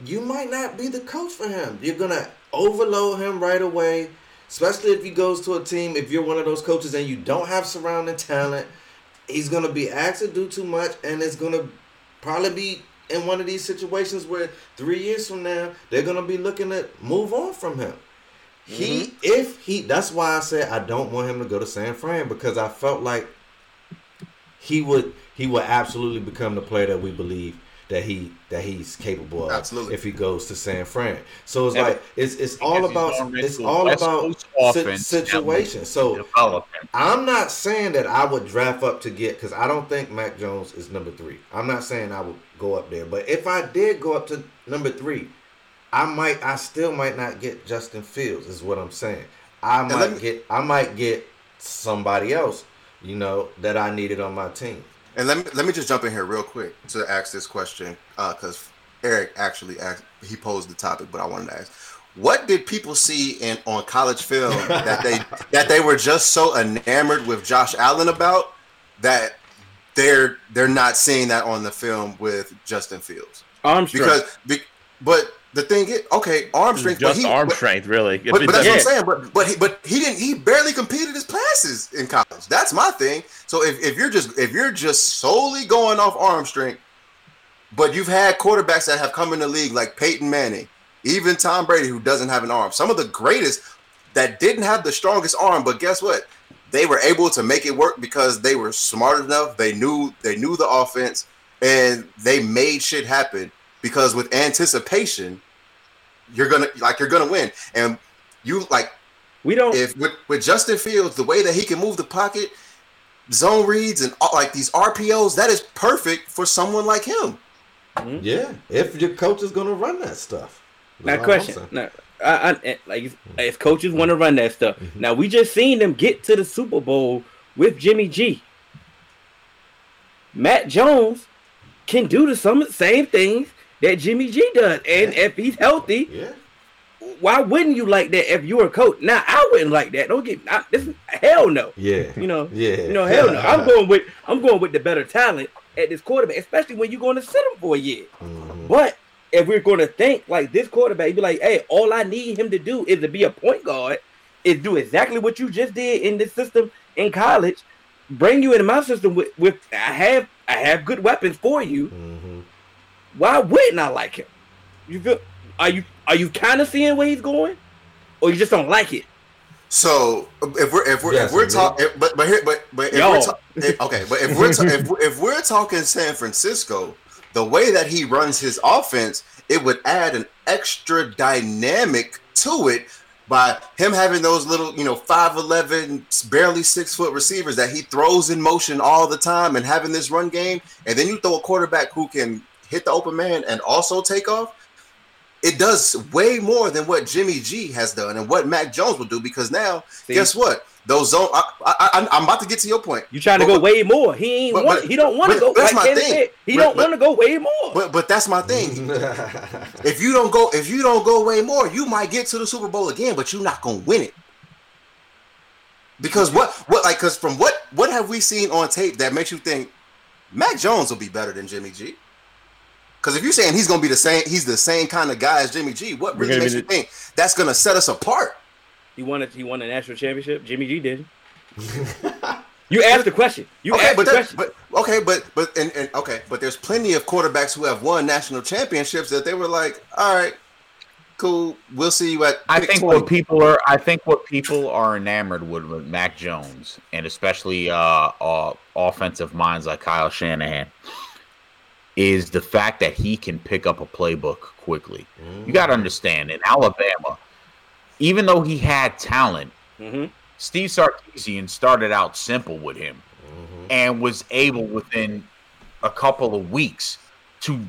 you might not be the coach for him. You're gonna overload him right away, especially if he goes to a team. If you're one of those coaches and you don't have surrounding talent, he's gonna be asked to do too much, and it's gonna probably be in one of these situations where three years from now they're gonna be looking to move on from him. He, mm-hmm. if he, that's why I said I don't want him to go to San Fran because I felt like he would, he will absolutely become the player that we believe that he that he's capable of. Absolutely. if he goes to San Fran. So it's Yeah, like it's it's all about it's all about si- offense that will situation. So develop. I'm not saying that I would draft up to get because I don't think Mac Jones is number three. I'm not saying I would go up there, but if I did go up to number three, I might, I still might not get Justin Fields. Is what I'm saying. I might me- get, I might get somebody else, you know, that I needed on my team. And let me let me just jump in here real quick to ask this question uh, because Eric actually asked he posed the topic, but I wanted to ask, what did people see in on college film [laughs] that they that they were just so enamored with Josh Allen about that they're they're not seeing that on the film with Justin Fields Armstrong. because be, but the thing is okay arm strength but Just he, arm but, strength, really. But, but that's doesn't- what I'm saying. But but he but he didn't. He barely competed his passes in college. That's my thing. So if, if you're just if you're just solely going off arm strength, but you've had quarterbacks that have come in the league like Peyton Manning, even Tom Brady, who doesn't have an arm. Some of the greatest that didn't have the strongest arm, but guess what? They were able to make it work because they were smart enough. They knew they knew the offense, and they made shit happen. Because with anticipation, you're gonna like you're gonna win. And you like we don't. if with, with Justin Fields, the way that he can move the pocket, zone reads, and like these RPOs, that is perfect for someone like him. Yeah, if your coach is gonna run that stuff. Now, That's all I'm question. saying. Now, I, I, eh, like if, if coaches want to run that stuff. Now we just seen them get to the Super Bowl with Jimmy G. Mac Jones can do the some same things that Jimmy G does, and if he's healthy, Yeah. why wouldn't you like that if you were a coach? Now I wouldn't like that. Don't get I, this. is- Hell no. Yeah. You know. Yeah. You know. Hell no. [laughs] I'm going with I'm going with the better talent at this quarterback, especially when you're going to sit him for a year. Mhm. But if we're going to think like this quarterback, be like, hey, all I need him to do is to be a point guard, is do exactly what you just did in this system in college, bring you into my system with, with I have I have good weapons for you. Mhm. Why wouldn't I like him? You feel? Are you are you kind of seeing where he's going, or you just don't like it? So if we're if we're Yes, if we're talking, but but here but but if Yo. we're ta- if- okay, but if we're ta- if, we're- if we're talking San Francisco, the way that he runs his offense, it would add an extra dynamic to it by him having those little you know 5'11 barely six foot receivers that he throws in motion all the time and having this run game and then you throw a quarterback who can hit the open man and also take off it does way more than what Jimmy G has done and what Mac Jones will do because now, See? guess what? Those zone. I, I, I, am about to get to your point. You trying to But- go way more? He ain't but- want. but- he don't want to go. that's like my thing. said, He But- don't want to go way more. But but that's my thing. [laughs] if you don't go, if you don't go way more, you might get to the Super Bowl again, but you're not gonna win it. Because what what like because from what what have we seen on tape that makes you think Mac Jones will be better than Jimmy G? Because if you're saying he's gonna be the same, he's the same kind of guy as Jimmy G. What really makes be you the- think that's gonna set us apart? He won it. He won a national championship. Jimmy G did. [laughs] you asked the question. You okay, asked but the that, question. but okay, but but and, and okay, but there's plenty of quarterbacks who have won national championships that they were like, all right, cool, we'll see you at. I think 20." what people are I think what people are enamored with with Mac Jones and especially uh, uh offensive minds like Kyle Shanahan is the fact that he can pick up a playbook quickly. You mm. got to understand in Alabama, even though he had talent, hmm Steve Sarkisian started out simple with him mm-hmm. and was able within a couple of weeks to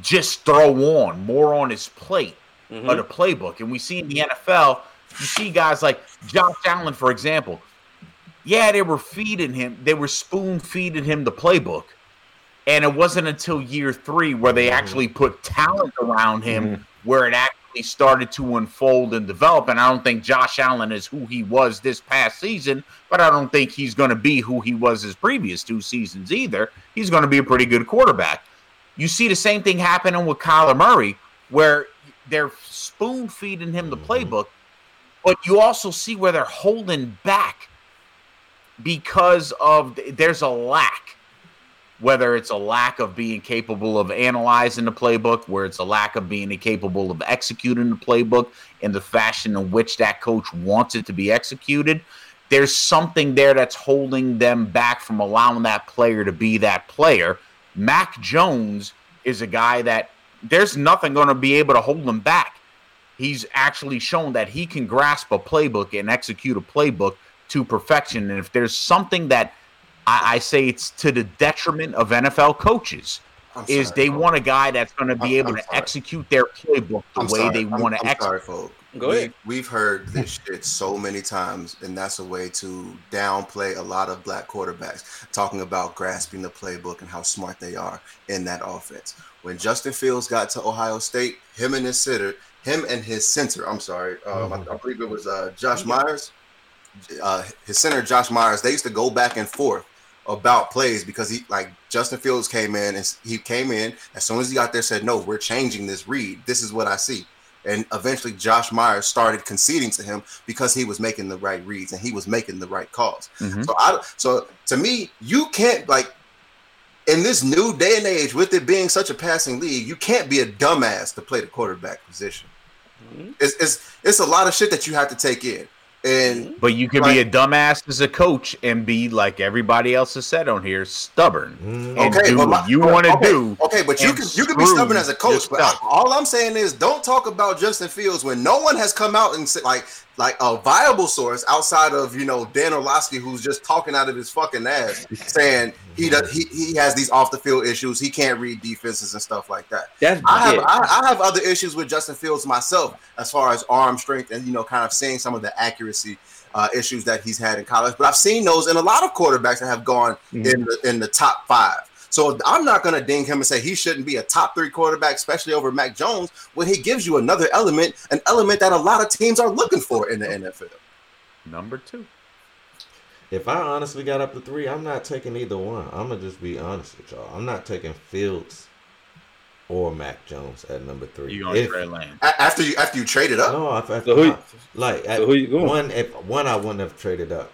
just throw on more on his plate of mm-hmm. the playbook. And we see in the NFL, you see guys like Josh Allen, for example. Yeah, they were feeding him, they were spoon feeding him the playbook. And it wasn't until year three where they mm-hmm. actually put talent around him mm-hmm. where it actually started to unfold and develop. And I don't think Josh Allen is who he was this past season, but I don't think he's going to be who he was his previous two seasons either. He's going to be a pretty good quarterback. You see the same thing happening with Kyler Murray, where they're spoon feeding him the mm-hmm. playbook, but you also see where they're holding back because of there's a lack whether it's a lack of being capable of analyzing the playbook, where it's a lack of being capable of executing the playbook in the fashion in which that coach wants it to be executed. There's something there that's holding them back from allowing that player to be that player. Mac Jones is a guy that there's nothing going to be able to hold him back. He's actually shown that he can grasp a playbook and execute a playbook to perfection. And if there's something that I, I say it's to the detriment of NFL coaches. I'm is sorry, they folks. want a guy that's going to be I'm- able I'm to sorry. execute their playbook the I'm way sorry. they want to execute. sorry, folks. Go ahead. We, we've heard this shit so many times, and that's a way to downplay a lot of black quarterbacks, talking about grasping the playbook and how smart they are in that offense. When Justin Fields got to Ohio State, him and his center, him and his center, I'm sorry, um, I, I believe it was uh, Josh Myers, uh, his center Josh Myers. They used to go back and forth about plays because he like Justin Fields came in and he came in as soon as he got there said no we're changing this read. This is what I see. And eventually Josh Myers started conceding to him because he was making the right reads and he was making the right calls. Mhm. so I so to me you can't like in this new day and age with it being such a passing league you can't be a dumbass to play the quarterback position. Mhm. it's, it's it's a lot of shit that you have to take in and But you can be a dumbass as a coach and be like everybody else has said on here, stubborn. Mm. And Okay, do but what my- you want to okay, do. Okay, but you can you can be stubborn as a coach, but I, all I'm saying is don't talk about Justin Fields when no one has come out and said like like a viable source outside of you know Dan Orlovsky who's just talking out of his fucking ass saying he does he, he has these off the field issues, he can't read defenses and stuff like that. That's I have. I, I have other issues with Justin Fields myself as far as arm strength and you know kind of seeing some of the accuracy uh, issues that he's had in college. But I've seen those in a lot of quarterbacks that have gone Mhm. in the in the top five. So I'm not going to ding him and say he shouldn't be a top three quarterback, especially over Mac Jones, when he gives you another element, an element that a lot of teams are looking for in the NFL. Number two. If I honestly got up to three, I'm not taking either one. I'm gonna just be honest with y'all. I'm not taking Fields or Mac Jones at number three. You on If- Trey Lance. After you after you traded up, No, if, if So who- not, like at so who you going? one, if one, I wouldn't have traded up.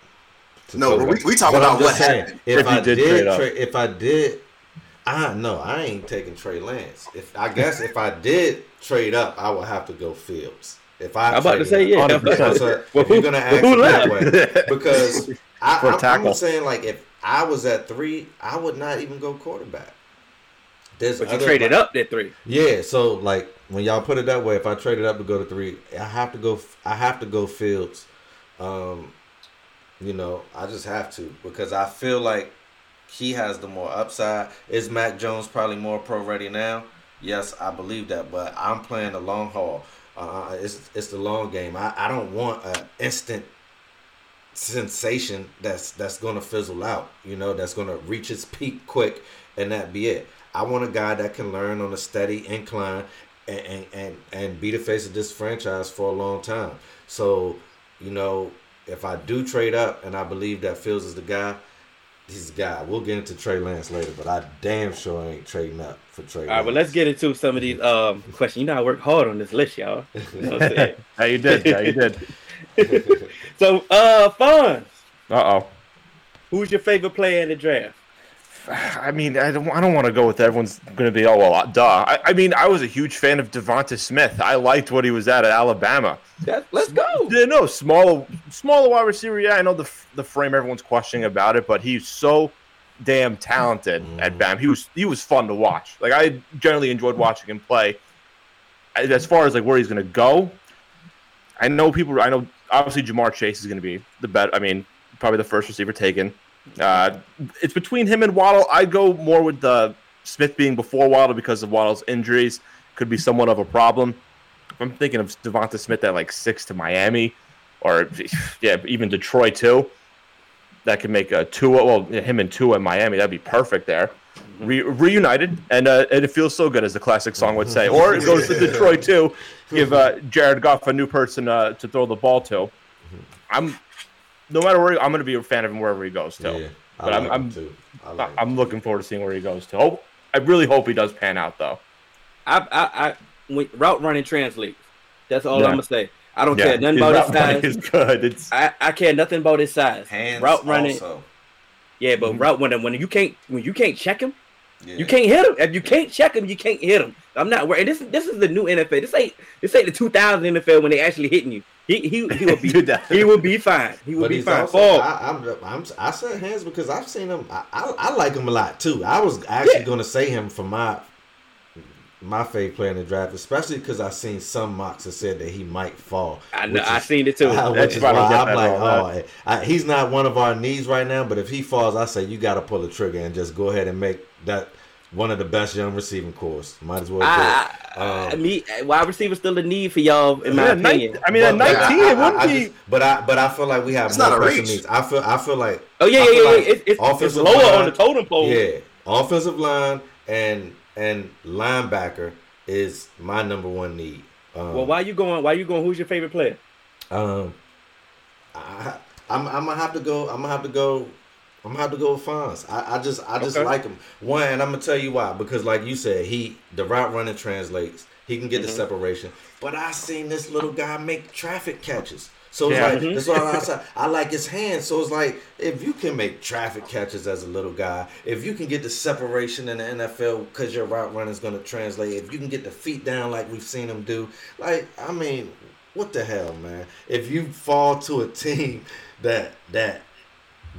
No, trade we- up. we talking about what saying, happened. If, If I did did, trade up. if I did, I no, I ain't taking Trey Lance. If I guess if I did trade up, I would have to go Fields. If I I'm about to say yeah. 100%. So Well, if you're gonna ask who that way, because I, [laughs] For a I'm, tackle. I'm saying like if I was at three, I would not even go quarterback. There's But you traded up that three. yeah, so like when y'all put it that way, if I traded up to go to three, I have to go. I have to go Fields. Um, you know, I just have to because I feel like he has the more upside. Is Mac Jones probably more pro ready now? Yes, I believe that, but I'm playing the long haul. Uh, it's it's the long game. I, I don't want an instant sensation that's that's gonna fizzle out. You know, that's gonna reach its peak quick and that be it. I want a guy that can learn on a steady incline and and and, and be the face of this franchise for a long time. So, you know, if I do trade up and I believe that Fields is the guy, he's the guy. We'll get into Trey Lance later, but I damn sure ain't trading up for Trey. All right, but let's get into some of these um questions. You know, I work hard on this list, y'all. You know what I'm saying? [laughs] yeah, you did. Yeah, you did. [laughs] so, uh, fun. Uh oh. Who's your favorite player in the draft? I mean, I don't, I don't want to go with everyone's going to be, oh, well, uh, duh. I, I mean, I was a huge fan of Devonta Smith. I liked what he was at at Alabama. That, let's go. Yeah, no, smaller, smaller wide receiver. Yeah, I know the the frame everyone's questioning about it, but he's so damn talented at mm. Bam. He was he was fun to watch. Like I generally enjoyed watching him play. As far as like where he's going to go, I know people. I know obviously Ja'Marr Chase is going to be the bet. I mean, probably the first receiver taken. Uh, it's between him and Waddle. I go more with the Smith being before Waddle because of Waddle's injuries. Could be somewhat of a problem. I'm thinking of Devonta Smith at like six to Miami, or [sighs] yeah, even Detroit too. That could make a two. Well, him and two in Miami. That'd be perfect there. re- reunited, and uh, and it feels so good, as the classic song would say. Or it goes to Detroit too. Give uh, Jared Goff a new person uh, to throw the ball to. I'm no matter where I'm going to be a fan of him wherever he goes to. Yeah, I But I'm- I'm- too. I like him I'm looking forward to seeing where he goes to. Hope, I really hope he does pan out though. I, I, I when, route running translates. That's all Yeah. I'm gonna say. I don't Yeah, care nothing his about his route running size. is good. It's I, I care nothing about his size. Hands route running, also. yeah, but Mm-hmm. route when when you can't when you can't check him, Yeah. you can't hit him. If you can't check him, you can't hit him. I'm not worried. This this is the new NFL. This ain't this ain't the 2000 NFL when they actually hitting you. He he he will [laughs] be Dude, he will be fine. He will But be he's fine. also, I, I'm, I'm, I said hands because I've seen him. I, I, I like him a lot too. I was actually Yeah. going to say him for my my favorite player in the draft, especially because I seen some mocks that said that he might fall. I know. which I is- seen it too. Uh, [laughs] which is why I why don't get I'm like, all oh, I, he's not one of our needs right now. But if he falls, I say you got to pull the trigger and just go ahead and make that one of the best young receiving cores. Might as well do I, it. I, Um, me wide receiver still a need for y'all in my Yeah, opinion. nine- I mean, at but- but 19, I- it wouldn't I be. just- but I but I feel like we have It's more not a reach. needs. I feel I feel like oh yeah, yeah, yeah. like yeah. It's, it's, it's offensive lower line- on the totem pole. Yeah, offensive line and and linebacker is my number one need. Um, Well, why you going? Why you going? Who's your favorite player? um, I, I'm I'm gonna have to go. I'm gonna have to go. I'm gonna have to go with Fonz. I, I just I just Okay. like him. One, and I'm gonna tell you why. Because like you said, he the route running translates. He can get Mm-hmm. the separation. But I seen this little guy make traffic catches. So it's Yeah. like Mm-hmm. that's why I, said I like his hands. So it's like if you can make traffic catches as a little guy, if you can get the separation in the NFL because your route running is gonna translate, if you can get the feet down like we've seen him do, like I mean, what the hell, man? If you fall to a [laughs] team that that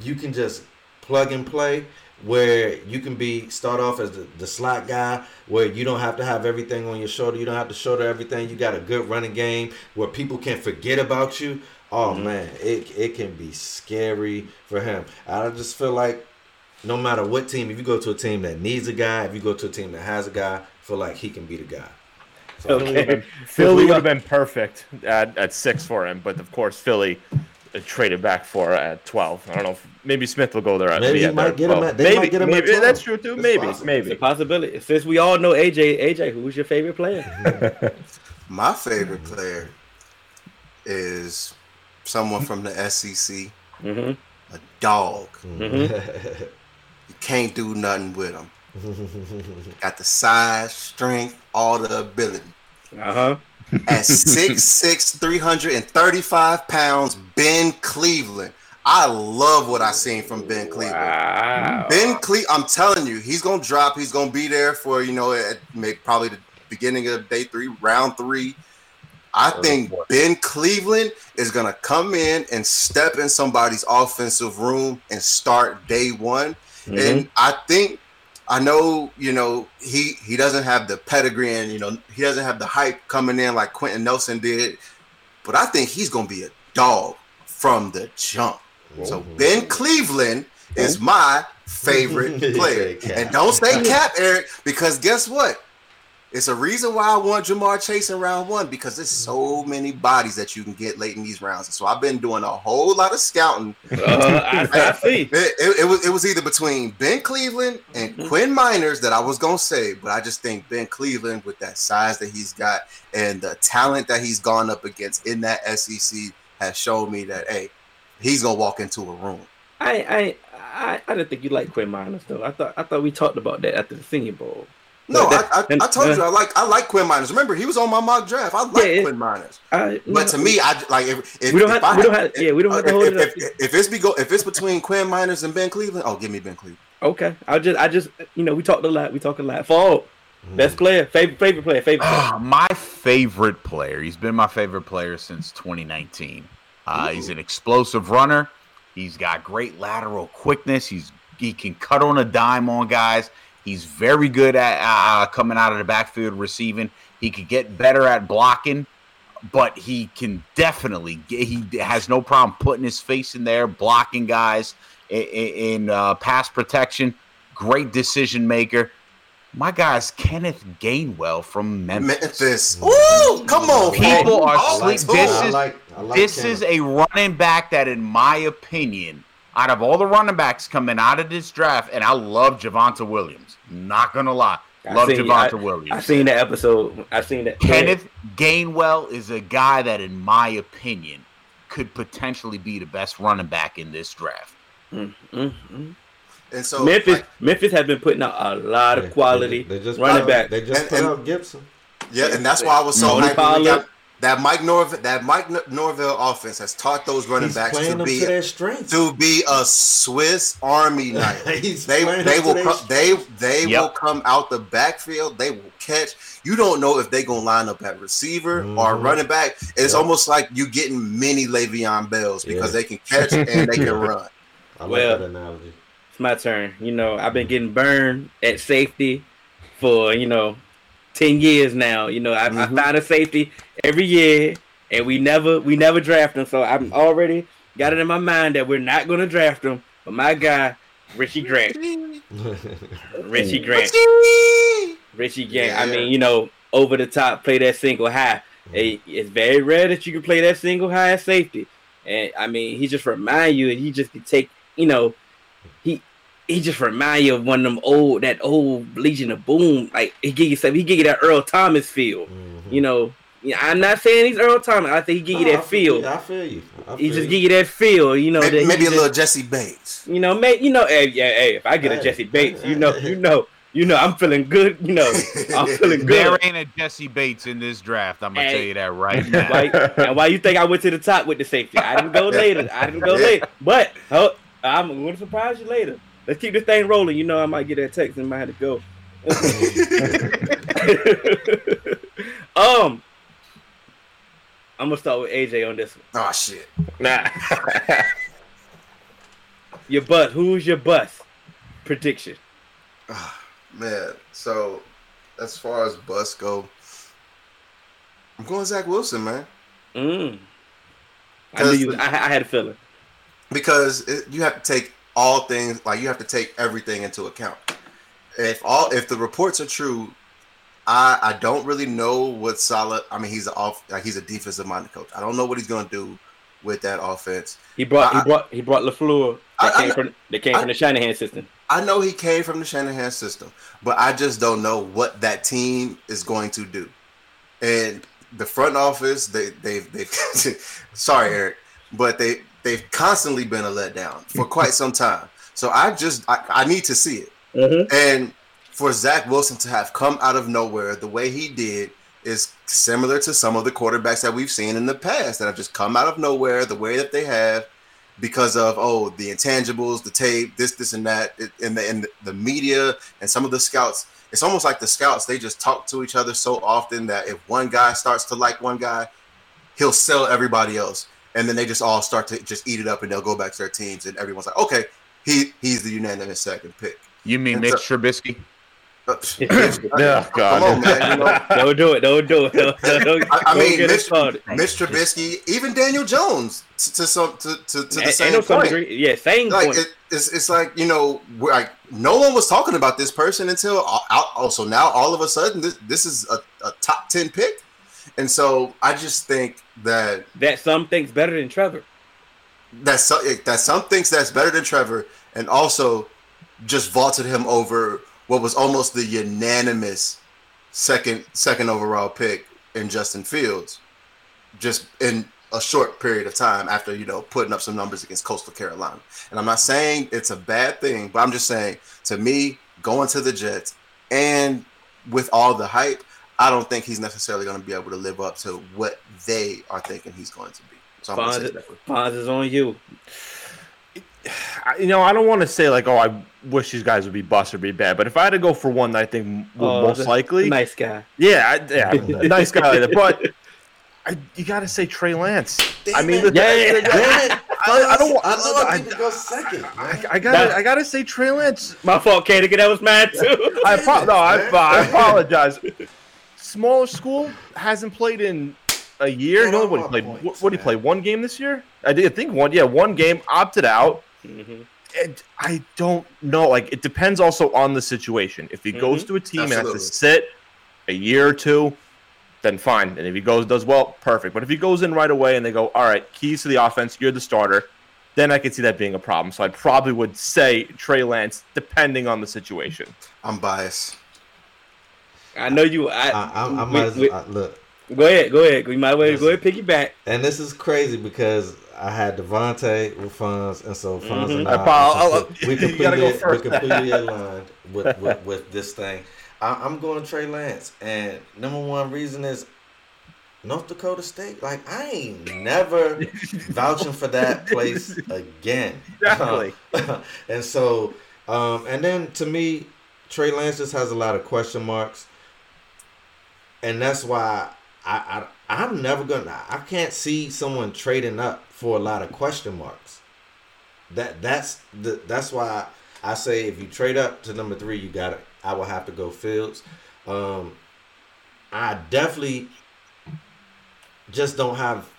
you can just plug and play where you can be start off as the, the slot guy where you don't have to have everything on your shoulder. You don't have to shoulder everything. You got a good running game where people can forget about you. Oh mm-hmm. man it, it can be scary for him. I just feel like no matter what team if you go to a team that needs a guy if you go to a team that has a guy I feel like he can be the guy. Okay. Philly would have been perfect at, at six for him, but of course Philly traded back for at twelve. I don't know. If, maybe Smith will go there. At, Maybe be he might get him at- they maybe, might get him maybe 12. that's true too. It's maybe, possible. maybe. It's a possibility. Since we all know AJ, AJ, who's your favorite player? [laughs] My favorite player is someone from the SEC, hmm a dog. Mm-hmm. You can't do nothing with him. [laughs] Got the size, strength, all the ability. Uh huh. At 6'6", 335 pounds, Ben Cleveland. I love what I seen from Ben Cleveland. Wow. Ben Cle I'm telling you, he's gonna drop. He's gonna be there for you know at maybe probably the beginning of day three, round three. I think Ben Cleveland is gonna come in and step in somebody's offensive room and start day one. Mm-hmm. And I think I know you know he he doesn't have the pedigree and you know he doesn't have the hype coming in like Quenton Nelson did, but I think he's gonna be a dog from the jump. So Ben Cleveland is my favorite [laughs] player. And don't say cap, Eric, because guess what? It's a reason why I want Ja'Marr Chase in round one because there's so many bodies that you can get late in these rounds. So I've been doing a whole lot of scouting. [laughs] Uh, I, I [laughs] see. It, it, it was it was either between Ben Cleveland and Quinn Meinerz that I was gonna say, but I just think Ben Cleveland with that size that he's got and the talent that he's gone up against in that SEC has shown me that hey, he's gonna walk into a room. I, I, I, I didn't think you liked Quinn Meinerz though. I thought, I thought we talked about that after the Senior Bowl. No, I, that- I, I and- told you I like I like Quinn Meinerz. Remember, he was on my mock draft. I like Yeah, Quinn Meinerz. I, But to me, I like if, if we don't if have, I we don't have, yeah, we don't have to hold if, it up. if, if it's be go, if it's between Quinn Meinerz and Ben Cleveland, oh, give me Ben Cleveland. Okay, I just, I just, you know, we talked a lot. We talked a lot. Fall, best player, favorite, favorite player, favorite. player. Ah, my favorite player. He's been my favorite player since 2019. Uh, he's an explosive runner. He's got great lateral quickness. He's he can cut on a dime on guys. He's very good at uh, coming out of the backfield receiving. He could get better at blocking, but he can definitely get, he has no problem putting his face in there, blocking guys in, in uh, pass protection. Great decision maker. My guy's Kenneth Gainwell from Memphis. Memphis. Ooh, come on, People Paul. are All sleep- the this tools. I is- like, I like this Kenneth. is a running back that, in my opinion, out of all the running backs coming out of this draft, and I love Javonte Williams. Not gonna lie, I love seen- Javonte I- Williams. I seen the episode. I've seen that. Kenneth Gainwell is a guy that, in my opinion, could potentially be the best running back in this draft. Mm, mm, mm. And so Memphis, like, Memphis has been putting out a lot of quality They, just running back. They just And- put and- out Gibson. yeah, and that's why I was so Tony hyped when we got that Mike Norvell. That Mike N- Norvell offense has taught those running He's backs to be to their to be a Swiss Army [laughs] knife. They they will come, they they Yep. will come out the backfield. They will catch. You don't know if they're gonna line up at receiver or Mhm. running back. It's Yep. almost like you're getting mini Le'Veon Bells because Yeah. they can catch and they can [laughs] run. I like Well, that analogy. It's my turn. You know, I've been getting burned at safety for you know ten years now. You know, I, Mhm. I find a safety every year, and we never we never draft them. So I'm already got it in my mind that we're not going to draft him. But my guy, Richie Grant, [laughs] Richie Grant, Richie Grant. I mean, you know, over the top, play that single high. Hey, it's very rare that you can play that single high at safety. And I mean, he just remind you, and he just can take, you know, he he just remind you of one of them old that old Legion of Boom. Like he give you some, he give you that Earl Thomas feel. Mhm. You know, I'm not saying he's Earl Thomas. I think he give you No, that I feel. I feel you. I He just you. give you that feel. You know, Maybe, that maybe he a just- little Jessie Bates. You know, mate. You know, hey, yeah, hey. If I get a Jessie Bates, you know, you know, you know, I'm feeling good. You know, I'm [laughs] feeling good. There ain't a Jessie Bates in this draft. I'm gonna Hey. tell you that right [laughs] now. [laughs] Why, and why you think I went to the top with the safety? I didn't go later. I didn't go later. But oh, I'm going to surprise you later. Let's keep this thing rolling. You know, I might get that text and might have to go. [laughs] um, I'm gonna start with AJ on this one. Oh shit. Nah. [laughs] Your bus. Who's your bus? Prediction. Man, so as far as bus go, I'm going Zach Wilson, man, Mm. I knew you. I, I had a feeling. because it, you have to take all things like you have to take everything into account. If all if the reports are true, I I don't really know what solid. I mean, he's a off like he's a defensive minded coach. I don't know what he's going to do with that offense. He brought. I- he brought. He brought LaFleur. That I- I came know- from. That came I- from the Shanahan system. I know he came from the Shanahan system, but I just don't know what that team is going to do. And the front office, they they've they've [laughs] sorry Eric, but they they've constantly been a letdown for quite some time. So I just I, I need to see it. Mm-hmm. And for Zach Wilson to have come out of nowhere the way he did is similar to some of the quarterbacks that we've seen in the past that have just come out of nowhere the way that they have because of oh the intangibles, the tape, this, this, and that, and the and the media and some of the scouts. It's almost like the scouts they just talk to each other so often that if one guy starts to like one guy, he'll sell everybody else, and then they just all start to just eat it up, and they'll go back to their teams, and everyone's like, okay, he he's the unanimous second pick. You mean And Mitch so- Trubisky? Uh, [laughs] Oh, God. On, man. You know, [laughs] Don't do it. Don't do it. Don't, [laughs] don't, I, I don't mean, get us Mitch. Mitch Trubisky, even Daniel Jones, to, to some to, to, to the And- same and point. degree- yeah, same Like point. it, it's, it's like you know, we're like no one was talking about this person until also now all of a sudden this this is a, a top ten pick, and so I just think that that some things better than Trevor. that some, eh, that some thinks that's better than Trevor, and also just vaulted him over what was almost the unanimous second second overall pick in Justin Fields, just in a short period of time after you know putting up some numbers against Coastal Carolina. And I'm not saying it's a bad thing, but I'm just saying to me going to the Jets and with all the hype, I don't think he's necessarily going to be able to live up to what they are thinking he's going to be. So I'm gonna Fonz, is on you. You know, I don't want to say like, oh, I wish these guys would be bust or be bad, but if I had to go for one that I think Oh, most likely, nice guy. yeah, I, yeah, [laughs] nice guy like. But I, you got to say Trey Lance. I mean, the, Yeah, yeah, I, I don't. want- I love I, people go second. I. I gotta, I gotta say Trey Lance. My fault, Katie. That was mad too. I no, I, man. I [laughs] apologize. Smaller school hasn't played in a year. No, what he played? points, What, what did he play? One game this year? I did I think one. Yeah, one game. Opted out. Mhm. And I don't know. Like it depends also on the situation. If he goes to a team and has to sit a year or two, then fine. And if he goes does well, perfect. But if he goes in right away and they go, all right, keys to the offense, you're the starter. then I could see that being a problem. So I probably would say Trey Lance, depending on the situation. I'm biased. I know you. I, I, I, I we- might as, we- I, look, go ahead, go ahead. We might well go ahead, piggyback. and this is crazy because I had DeVonta with Fonz, and so Fonz Mhm. and Uh, I, Paul, I'll- I'll- we [laughs] you gotta go completely, we first. completely [laughs] aligned with, with, with this thing. I, I'm going to Trey Lance, and number one reason is North Dakota State. Like I ain't never [laughs] vouching for that place again. Exactly. and so, um, and then to me, Trey Lance just has a lot of question marks, and that's why I, I I'm never gonna. I can't see someone trading up for a lot of question marks. That that's the that's why I say if you trade up to number three, you got to I will have to go Fields. Um, I definitely just don't have.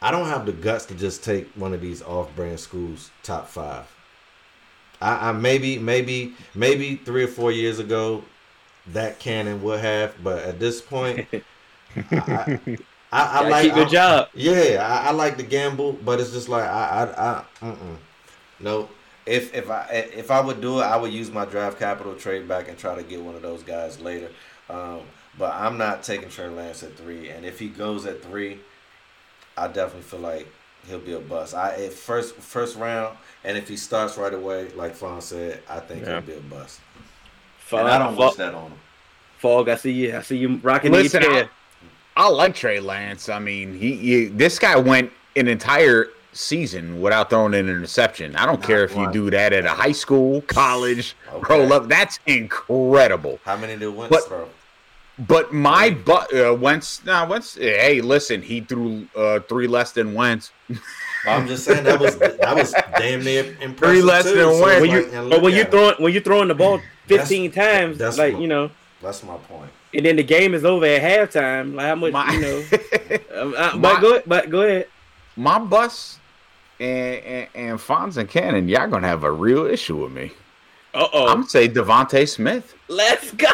I don't have the guts to just take one of these off-brand schools top five. I, I maybe maybe maybe three or four years ago that Cannon would have, but at this point, [laughs] I, I, I, I like keep your I- job. yeah, I, I like the gamble, but it's just like I, I, I mm-mm. no. If if I if I would do it, I would use my draft capital, trade back, and try to get one of those guys later. Um, but I'm not taking Trey Lance at three, and if he goes at three, I definitely feel like he'll be a bust. I if first first round, and if he starts right away, like Fawn said, I think Yeah. he'll be a bust. Fog, and I don't Fog, wish that on him. Fog, I see you. I see you rocking Listen, these I. I like Trey Lance. I mean, he, he this guy went an entire season without throwing an interception. I don't care if you do that at a high school, college, Okay. roll up. That's incredible. How many did Wentz But- throw? But my but uh, Wentz, nah, Wentz. Hey, listen, he threw uh, three less than Wentz. [laughs] I'm just saying that was that was damn near impressive. Three less too. than So Wentz. When you, like, and but when you at it. throwing when you throwing the ball That's- fifteen times, that's like what- you know, That's my point. and then the game is over at halftime. Like how much My- you know? [laughs] Um, uh, My- but go but go ahead. my bus and and, and Fonz and Cannon, y'all gonna have a real issue with me. Uh oh. I'm gonna say DeVonta Smith. let's go.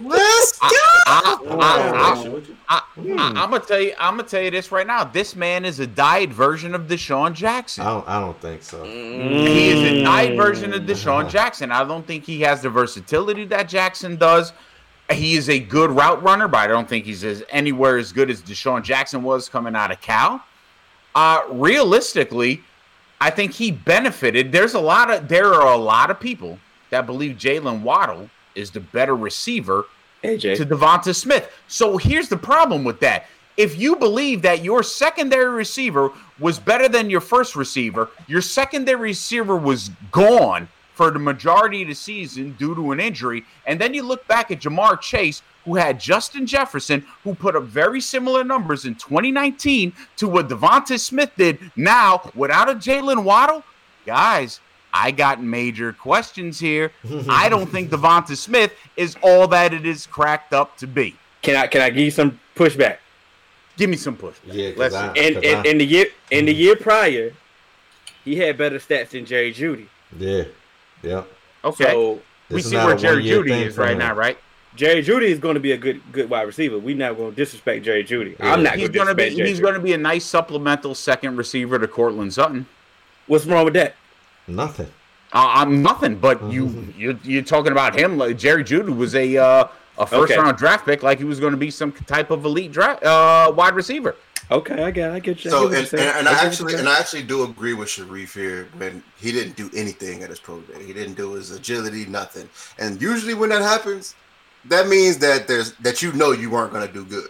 Let's I, I, I, issue with you. I, am gonna tell you. I'm gonna tell you this right now. This man is a diet version of DeSean Jackson. I don't. I don't think so. He is a diet version of Mm. DeSean Jackson. I don't think he has the versatility that Jackson does. He is a good route runner, but I don't think he's as anywhere as good as DeSean Jackson was coming out of Cal. Uh, realistically, I think he benefited. There's a lot of there are a lot of people that believe Jaylen Waddle is the better receiver AJ, to Devonta Smith. So here's the problem with that. If you believe that your secondary receiver was better than your first receiver, your secondary receiver was gone for the majority of the season due to an injury, and then you look back at Ja'Marr Chase, who had Justin Jefferson, who put up very similar numbers in 2019 to what Devonta Smith did now without a Jaylen Waddle, guys. I got major questions here. I don't think [laughs] Devonta Smith is all that it is cracked up to be. can I can I give you some pushback? Give me some push. Yeah, Let's because I, In, 'cause in, I- in the year in the mm-hmm. year prior, he had better stats than Jerry Jeudy. yeah, yeah. Okay. So we This is see where a Jerry Jeudy is right him. now, right? Jerry Jeudy is going to be a good good wide receiver. We're not going to disrespect Jerry Jeudy. I'm not He's going gonna be disrespect Jerry he's Jeudy. gonna be a nice supplemental second receiver to Courtland Sutton. What's wrong with that? Nothing. Uh, I'm nothing, but you you you're talking about him like Jerry Jeudy was a uh, a first Okay. round draft pick, like he was going to be some type of elite draft uh, wide receiver. Okay, I got, I get you. I So get and, and, and I get what actually and I actually do agree with Sharif here when he didn't do anything at his pro day. He didn't do his agility, nothing. And usually when that happens, that means that there's that you know you weren't gonna do good.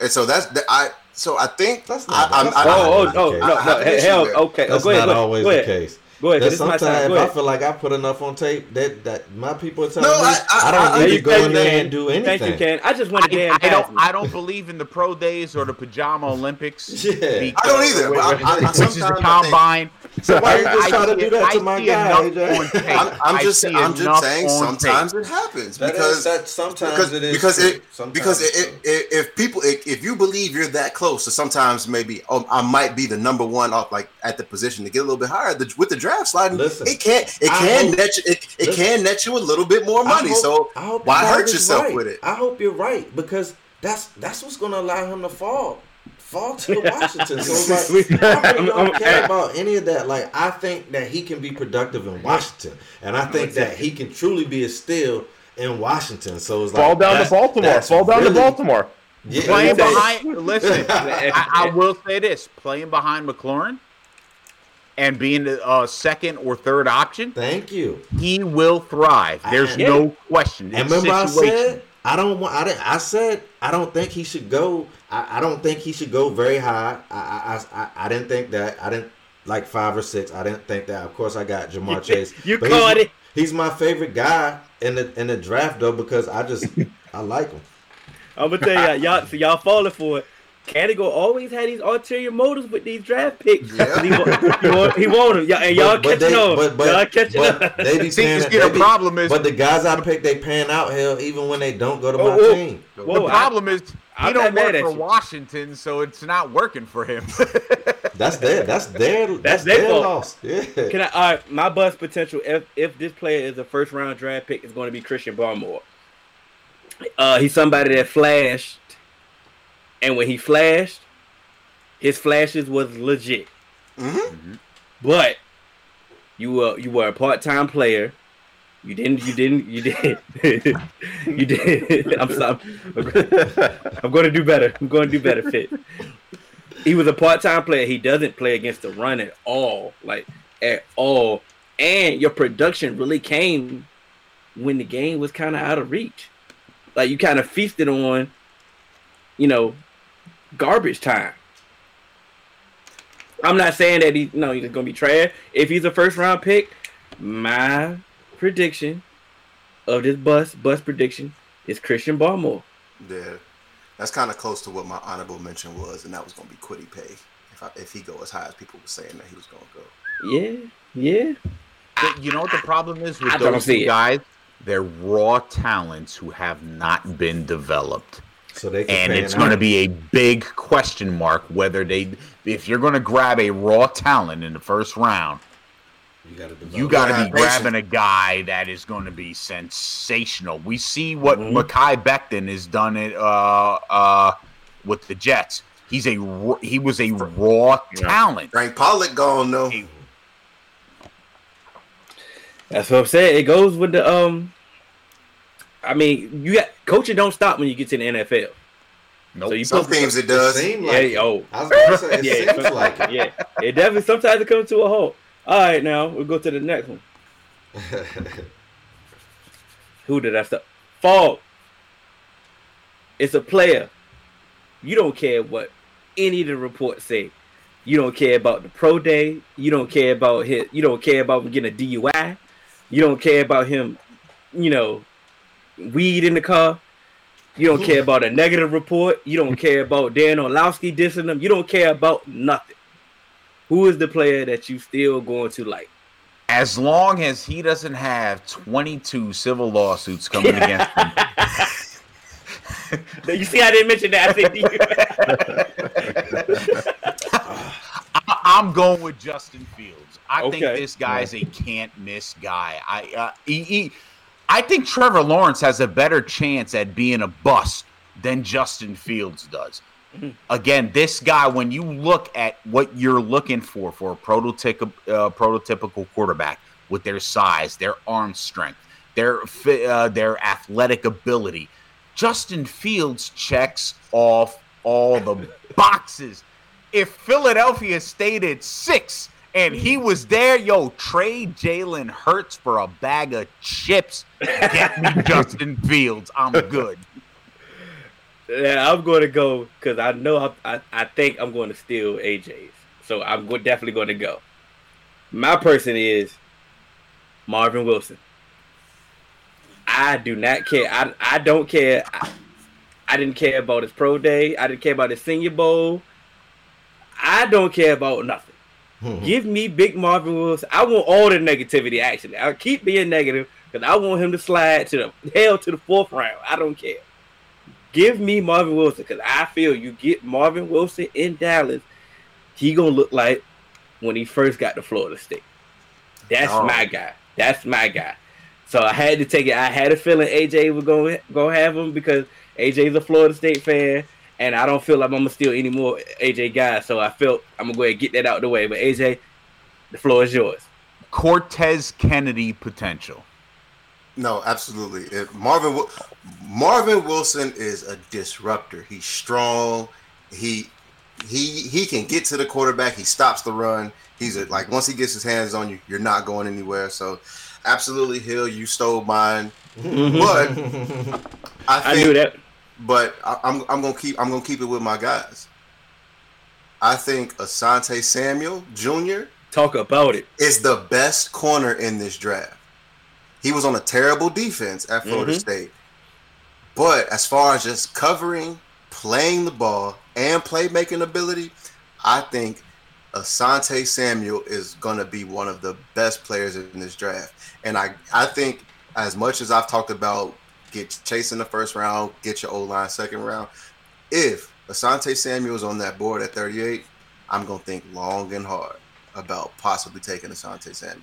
And so that's the, I so I think That's not- I'm, I, saying. not Oh, always oh, no, case. no, I have no. Hell, okay. Oh, that's go ahead, not go, always go the case. Go ahead. That This is my sometimes if I feel like I put enough on tape, that that my people are telling No, me I- I- I, don't I- need you to go in there man. and do anything. Thank you, Ken. I just want to I, damn I don't me. I don't believe in the pro days or the pajama Olympics. [laughs] Yeah. I don't either, but I- I- I- [laughs] which is the sometimes I think- combine. So why you I just trying to see- do that I to my see guy, enough AJ? on tape. I'm, I'm just I'm just saying on sometimes tape. it happens That is- because that sometimes because, it is because it Sometimes because it's it, it, if people if, if you believe you're that close, so sometimes maybe oh, I might be the number one off like at the position to get a little bit higher. The, with the draft sliding, Listen, it can it can hope- net you, it, it listen, can net you a little bit more money. Hope- so I hope why hurt yourself right. with it? I hope you're right because that's that's what's going to allow him to fall fall to [laughs] Washington. So [laughs] like, I really don't care about any of that. Like, I think that he can be productive in Washington, and I think that he can truly be a steal in Washington. So it's like Fall down to Baltimore. Fall down really- to Baltimore. Yeah, Playing behind, listen, [laughs] I, I will say this: playing behind McLaurin and being the uh, second or third option, Thank you. he will thrive. There's Yeah. no question. And It's remember, I said I don't want. I, I said I don't think he should go. I, I don't think he should go very high. I, I I I- I didn't think that. I didn't like five or six. I didn't think that. Of course, I got Ja'Marr [laughs] Chase. You but he's caught my- it. He's my favorite guy in the in the draft though because I just [laughs] I like him. I'm gonna tell you, y'all, so y'all falling for it. Canigo always had these ulterior motives with these draft picks. Yeah. He, wa- he, want, he want them. Y'all, and y'all But- but catching they- on. but- but- y'all catching but on. They be [laughs] See, saying that see, they the be- problem is- but the guys I pick they pan out hell even when they don't go to my Oh, oh. team. Whoa, the I- problem is he I'm don't work for you. Washington, so it's not working for him. [laughs] That's their that's [laughs] their that's, their their loss. Yeah. Can I? All right, my bust potential. If if this player is a first round draft pick, is going to be Christian Barmore. Uh, he's somebody that flashed, and when he flashed, his flashes was legit. Mm-hmm. But you were you were a part time player. You didn't. You didn't. You did. [laughs] you did. [laughs] I'm sorry. I'm going to do better. I'm going to do better. Fit. He was a part time player. He doesn't play against the run at all. Like at all. And your production really came when the game was kind of out of reach. Like you kind of feasted on, you know, garbage time. I'm not saying that he no he's gonna be trash. If he's a first round pick, my prediction of this bus bus prediction is Christian Barmore. Yeah, that's kind of close to what my honorable mention was, and that was going to be Kwity Paye. If I, if he go as high as people were saying that he was going to go. Yeah, yeah. But you know what the problem is with I those see two it. guys? They're raw talents who have not been developed. So they and it's going to be a big question mark whether they if you're going to grab a raw talent in the first round you got to you got to Yeah, be grabbing a guy that is going to be sensational we see what Mhm. Mekhi Becton has done it uh uh with the Jets he's a r- he was a raw talent Frank Pollack gone though. A- That's what I'm saying. It goes with the um. I mean, you got coaching don't stop when you get to the NFL. Nope. So you Some put- teams it does. Seem Yeah, like it. oh, I was gonna say it [laughs] yeah, seems like it. yeah. It definitely sometimes it comes to a halt. All right, now we'll go to the next one. [laughs] Who did I stop? Fall. It's a player. You don't care what any of the reports say. You don't care about the pro day. You don't care about his. You don't care about him getting a DUI. You don't care about him. You know, weed in the car. You don't care about a negative report. You don't care about Dan Orlovsky dissing them. You don't care about nothing. Who is the player that you still going to like? as long as he doesn't have 22 civil lawsuits coming against him [laughs] You see, I didn't mention that. I said I- [laughs] I'm going with Justin Fields. I think Okay. this guy's a can't miss guy. I uh, he, he- I think Trevor Lawrence has a better chance at being a bust than Justin Fields does. Again, this guy, when you look at what you're looking for for a prototypical uh, prototypical quarterback with their size, their arm strength, their uh, their athletic ability, Justin Fields checks off all the boxes. If Philadelphia stayed at six and he was there, yo, trade Jalen Hurts for a bag of chips. Get me [laughs] Justin Fields. I'm good. Yeah, I'm going to go because I know I, I, I think I'm going to steal AJ's. So I'm go- definitely going to go. My person is Marvin Wilson. I do not care. I, I don't care. I, I didn't care about his pro day. I didn't care about his senior bowl. I don't care about nothing. Hmm. Give me big Marvin Wilson. I want all the negativity. Actually, I'll keep being negative because I want him to slide to the hell to the fourth round. I don't care. Give me Marvin Wilson because I feel you get Marvin Wilson in Dallas, he gonna look like when he first got to Florida State. That's Oh. my guy. That's my guy. So I had to take it. I had a feeling AJ was gonna go have him because AJ's a Florida State fan, and I don't feel like I'm gonna steal any more AJ guys. So I felt I'm gonna go ahead and get that out of the way. But AJ, the floor is yours. Cortez Kennedy potential. No, absolutely. If Marvin Marvin Wilson is a disruptor. He's strong. He he he can get to the quarterback. He stops the run. He's a, like once he gets his hands on you, you're not going anywhere. So, absolutely, Hill, you stole mine. Mm-hmm. But I, [laughs] I knew that. But I, I'm I'm gonna keep I'm gonna keep it with my guys. I think Asante Samuel Jr. Talk about it. is the best corner in this draft. He was on a terrible defense at Florida Mhm. State. But as far as just covering, playing the ball, and playmaking ability, I think Asante Samuel is going to be one of the best players in this draft. And I, I think as much as I've talked about get Chase in the first round, get your O line second round, if Asante Samuel is on that board at 38, I'm to think long and hard about possibly taking Asante Samuel.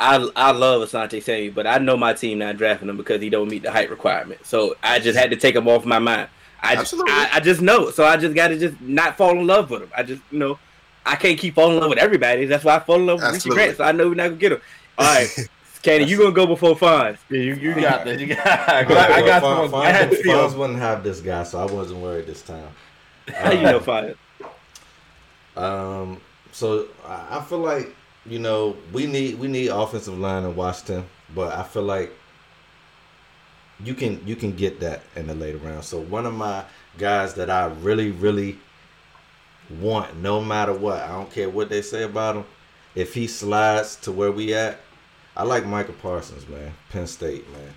I I love Asante Samuel, but I know my team not drafting him because he don't meet the height requirement. So I just had to take him off my mind. I just, I, I just know. So I just got to just not fall in love with him. I just you know I can't keep falling in love with everybody. That's why I fall in love with Richie Grant. So I know we're not gonna get him. All right, [laughs] Candy, you gonna go before Fonz? Yeah, you, you got this. You [laughs] got, I got, I got Fonz, someone. I had Fonz. Fonz wouldn't have this guy, so I wasn't worried this time. How you know Fonz? Um, so I I feel like you know we need we need offensive line in Washington, but I feel like you can you can get that in the later round. So one of my guys that I really really want, no matter what, I don't care what they say about him, if he slides to where we at, I like Michael Parsons, man, Penn State, man.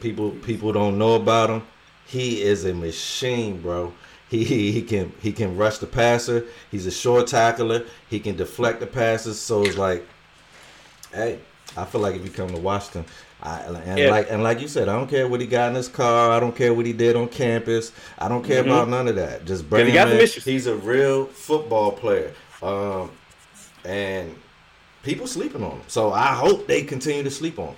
People people don't know about him. He is a machine, bro. He, he he can he can rush the passer. He's a short tackler. He can deflect the passes. So it's like, hey, I feel like if you come to Washington, I, and Yeah. like and like you said, I don't care what he got in his car. I don't care what he did on campus. I don't care Mhm. about none of that. Just bring he him in. He's a real football player, um, and people sleeping on him. So I hope they continue to sleep on him.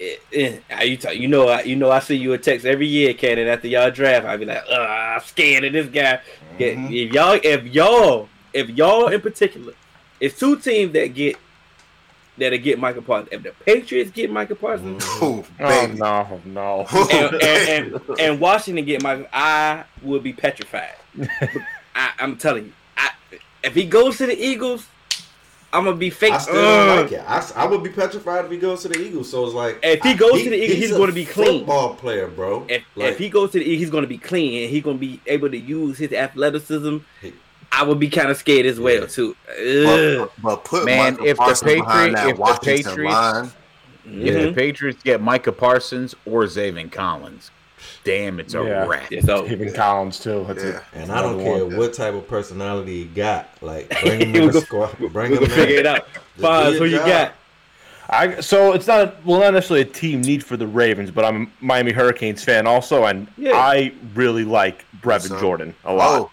Eh, eh, you, t- you know, I, you know, I see you a text every year, Cannon. After y'all draft, I be like, "Ugh, I'm scared of this guy." Get- Mhm. If y'all, if y'all, if y'all in particular, it's two teams that get that'll get Michael Parsons. If the Patriots get Michael Parsons, Oh, Oh no, no. and, [laughs] and, and, and Washington get Michael, I will be petrified. [laughs] I, I'm telling you, I, if he goes to the Eagles, I'm gonna be fake. I still don't like it. I, I would be petrified if he goes to the Eagles. So it's like If he I- goes to the Eagles, he's a gonna be clean. Football player, bro. If, Like, if he goes to the Eagles, he's going to be clean and he's going to be able to use his athleticism. He- I would be kind of scared as well Yeah. too. But, but put Man, Michael if the Parsons behind Patriot- that if the Washington Patriots- line, If Mhm. the Patriots get Micah Parsons or Zaven Collins, damn, it's a Yeah. wrap. Yeah, so Even Collins too. That's Yeah. it. and I don't care one. what type of personality he got. Like [laughs] bring him in the squad. Bring we're him gonna figure in. it out. do Fonz, your who you job. got? I so it's not well not necessarily a team need for the Ravens, but I'm a Miami Hurricanes fan also, and Yeah. I really like Brevin So- Jordan a lot. oh,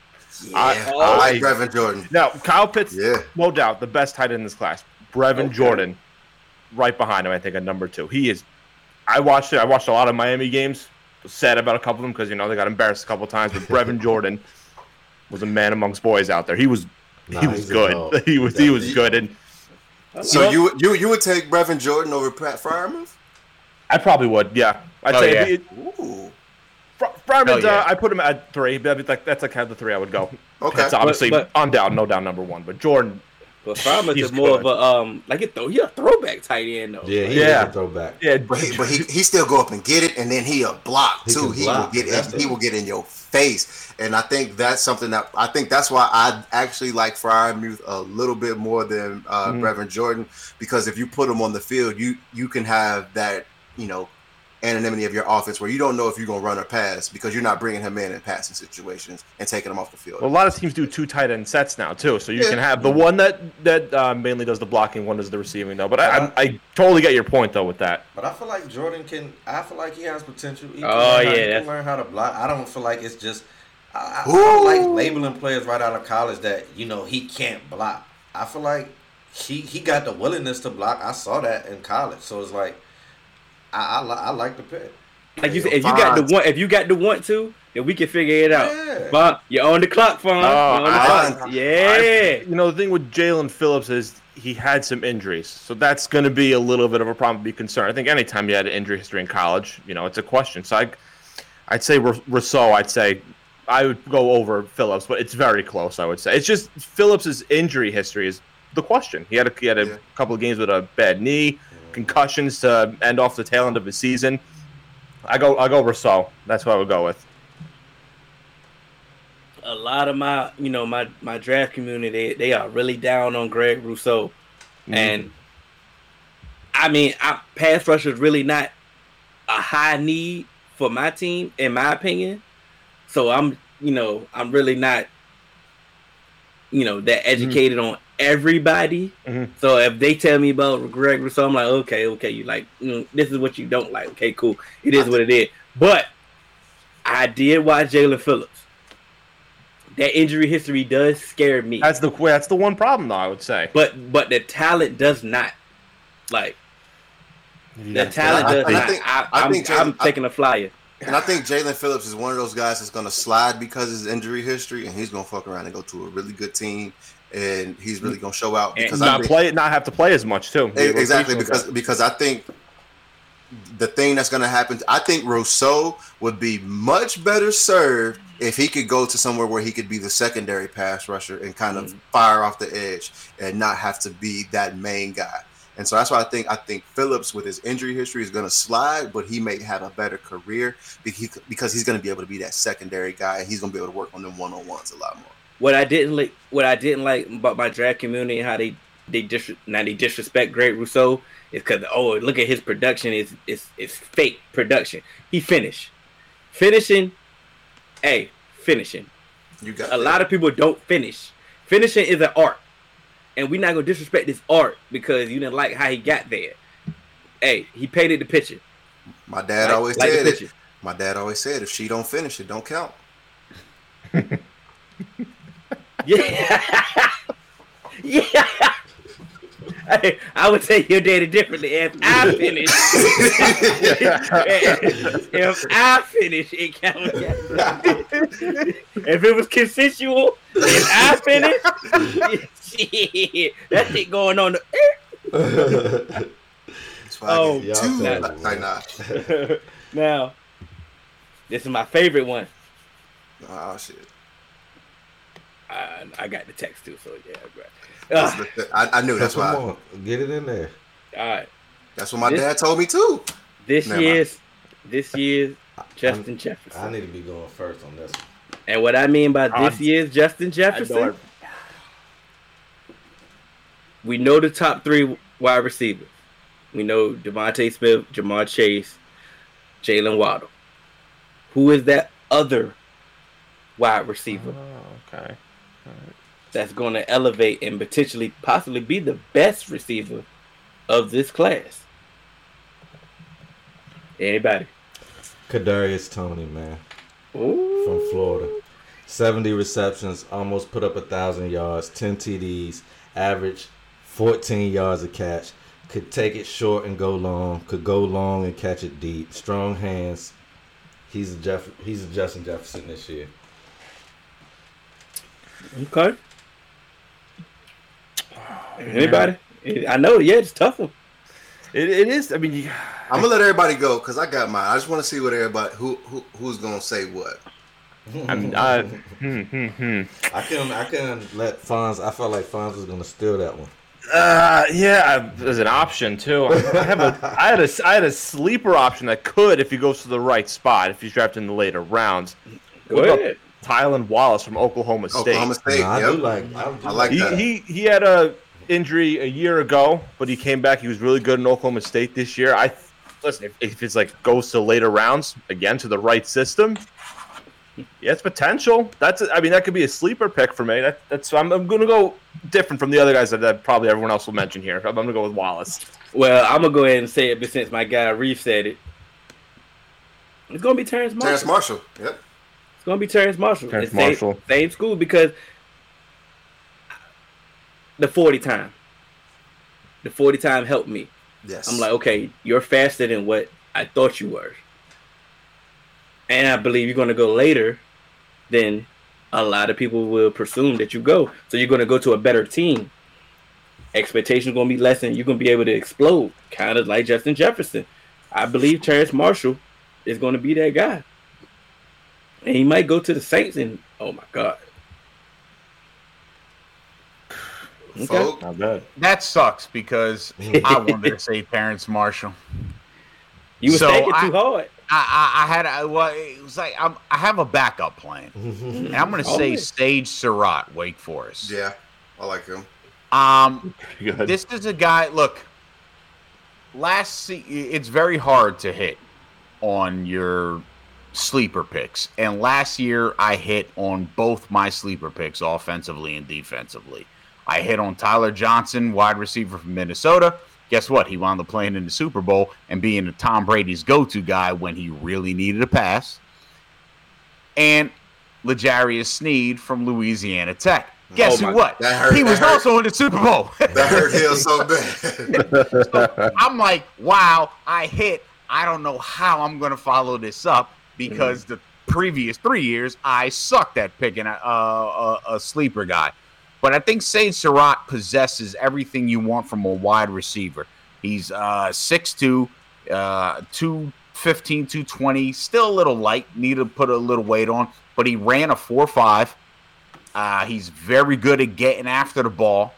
yeah, I- I, oh. like I- Brevin Jordan. Now Kyle Pitts, Yeah. no doubt the best tight end in this class. Brevin Okay. Jordan, right behind him, I think at number two. He is. I watched it. I watched a lot of Miami games. Was sad about a couple of them because you know they got embarrassed a couple of times. But Brevin [laughs] Jordan was a man amongst boys out there. He was. Nah, he was good. [laughs] He was. He was good, and So you you you would take Brevin Jordan over Pat Freiermuth? I probably would. Yeah, I'd Oh, say yeah. it, Ooh. Fr- yeah. uh, I put him at three. But that'd be like that's like kind of the three I would go. Okay. It's obviously But- on down, no down number one. But Jordan, But Farmers is more good. of a um like a throw. He a throwback tight end though. Yeah, Yeah. is a throwback. yeah, But he, but he, he still go up and get it, and then he a block He too. He block. will get That's in, the- he will get in your face, and I think that's something that I think that's why I actually like Freiermuth a little bit more than uh, Mhm. Brevin Jordan because if you put him on the field, you you can have that you know anonymity of your offense where you don't know if you're gonna run or pass because you're not bringing him in in passing situations and taking him off the field. Well, a lot of teams do two tight end sets now too, so you Yeah. can have the one that that uh, mainly does the blocking, one does the receiving though. But I, I, I totally get your point though with that. But I feel like Jordan can. I feel like he has potential. He can Oh, learn how, yeah, he can learn how to block. I don't feel like it's just. I, I, I like labeling players right out of college that you know he can't block. I feel like he he got the willingness to block. I saw that in college, so it's like I I, li- I like the pick. Like you said, if you got the Fonz. one, if you got the want to, Then we can figure it out. Yeah. Fon, you're on the clock, Fon. Oh, You're on the I- clock. yeah. You know, the thing with Jaelan Phillips is he had some injuries, so that's going to be a little bit of a problem to be concerned. I think anytime you had an injury history in college, you know, it's a question. So I, I'd say Ro- Rousseau. I'd say I would go over Phillips, but it's very close. I would say it's just Phillips's injury history is the question. He had a, he had a Yeah. couple of games with a bad knee, concussions to end off the tail end of his season. I go I go Rousseau. That's what I would go with. a lot of my you know my my draft community they, they are really down on Greg Rousseau, mm-hmm. and I mean I, pass rush is really not a high need for my team in my opinion. So I'm you know I'm really not you know that mm-hmm. educated on everybody. Mhm. So if they tell me about Greg Rousseau, I'm like okay okay you like you know, this is what you don't like okay cool it is what it is. But I did watch Jaelan Phillips that injury history does scare me. That's the that's the one problem, though. I would say. but but the talent does not. Like the talent I- does I not. think- I, I am think I'm Jalen- I- taking a flyer. And I think Jaelan Phillips is one of those guys that's going to slide because of his injury history, and he's going to fuck around and go to a really good team, and he's really going to show out because I not think, play not have to play as much too. Exactly because because I think the thing that's going to happen. I think Rousseau would be much better served if he could go to somewhere where he could be the secondary pass rusher and kind of mm-hmm. fire off the edge and not have to be that main guy. And so that's why I think I think Phillips with his injury history is going to slide, but he may have a better career because because he's going to be able to be that secondary guy and he's going to be able to work on them one on ones a lot more. What I didn't like, what I didn't like about my draft community and how they they dis- now they disrespect Greg Rousseau is because oh look at his production is is is fake production. He finished, finishing, hey finishing. You got a lot of people don't finish. Finishing is an art, and we're not gonna disrespect this art because you didn't like how he got there. Hey, he painted the picture. my dad Like- always like said it. picture. My dad always said if she don't finish it, don't count. [laughs] Yeah, [laughs] yeah. Hey, I would say your daddy differently. If I finish, [laughs] if I finish, it counts. if it was consensual, if I finish, shit, that shit going on. The, That's why I Oh, get y'all two. terrible, Like, man. now, this is my favorite one. Oh shit. I, I got the text too, so yeah. Right. Uh, the- I, I knew that's Come why. on, get it in there. all right, That's what my This- dad told me too. this Never mind. year's this year's Justin I Jefferson. I need to be going first on this. one. And what I mean by this year's Justin Jefferson, we know the top three wide receivers. We know DeVonta Smith, Ja'Marr Chase, Jaylen Waddle. Who is that other wide receiver Oh, okay. That's going to elevate and potentially, possibly be the best receiver of this class? Anybody? Kadarius Toney, man, Ooh. from Florida. 70 receptions, almost put up a thousand yards, 10 TDs, average 14 yards a catch. Could take it short and go long. Could go long and catch it deep. Strong hands. He's a Jeff. He's a Justin Jefferson this year. Okay. Anybody? I know, yeah, it's tough one. It, it is. I mean, you- I'm gonna let everybody go because I got mine. I just want to see what everybody who who who's gonna say what. I'm, uh, hmm, hmm, hmm. I can I can let Fonz. I felt like Fonz was gonna steal that one. Uh, yeah, there's an option too. I have a, I had a, I had a sleeper option that could, if he goes to the right spot, if he's drafted in the later rounds. Go What about. Tylan Wallace from Oklahoma State? Oklahoma State. Nah, I yep. do like. I, do I like he, that. he he had a injury a year ago, but he came back. He was really good in Oklahoma State this year. I listen if, if it's like goes to later rounds again to the right system. Yeah, it's potential. That's I mean that could be a sleeper pick for me. That, that's I'm, I'm going to go different from the other guys that, that probably everyone else will mention here. I'm going to go with Wallace. Well, I'm gonna go ahead and say it, but since my guy Reef said it, it's gonna be Terrace Marshall. Terrace Marshall. Yep. It's gonna be Terrace Marshall. Terrace The same- Marshall. Same school because the 40 time. The 40 time helped me. Yes. I'm like, okay, you're faster than what I thought you were. and I believe you're going to go later, then a lot of people will presume that you go. So you're going to go to a better team. Expectations going to be less, and you're going to be able to explode, kind of like Justin Jefferson. I believe Terrace Marshall is going to be that guy, and he might go to the Saints. And oh my god, Okay. Folk, Not bad. That sucks because [laughs] I wanted to say Terrace Marshall. you were So thinking I- too hard. I, I, I had a, well, it was like I'm, I have a backup plan, and I'm going to say Always. Sage Surratt, Wake Forest. yeah, I like him. Um, [laughs] this is a guy. Look, last se- it's very hard to hit on your sleeper picks, and last year I hit on both my sleeper picks, offensively and defensively. I hit on Tyler Johnson, wide receiver from Minnesota. Guess what? He wound up playing in the Super Bowl and being a Tom Brady's go-to guy when he really needed a pass. And L'Jarius Sneed from Louisiana Tech. Oh Guess Oh who? What? hurt- he was hurt. also in the Super Bowl. [laughs] That hurt Hill so [laughs] bad. I'm like, wow, I hit. I don't know how I'm going to follow this up because mm-hmm. the previous three years I sucked at picking a, a, a sleeper guy. But I think Sage Surratt possesses everything you want from a wide receiver. He's uh, 6'2, uh, 215, 220, still a little light, need to put a little weight on, but he ran a 4'5. Uh, he's very good at getting after the ball.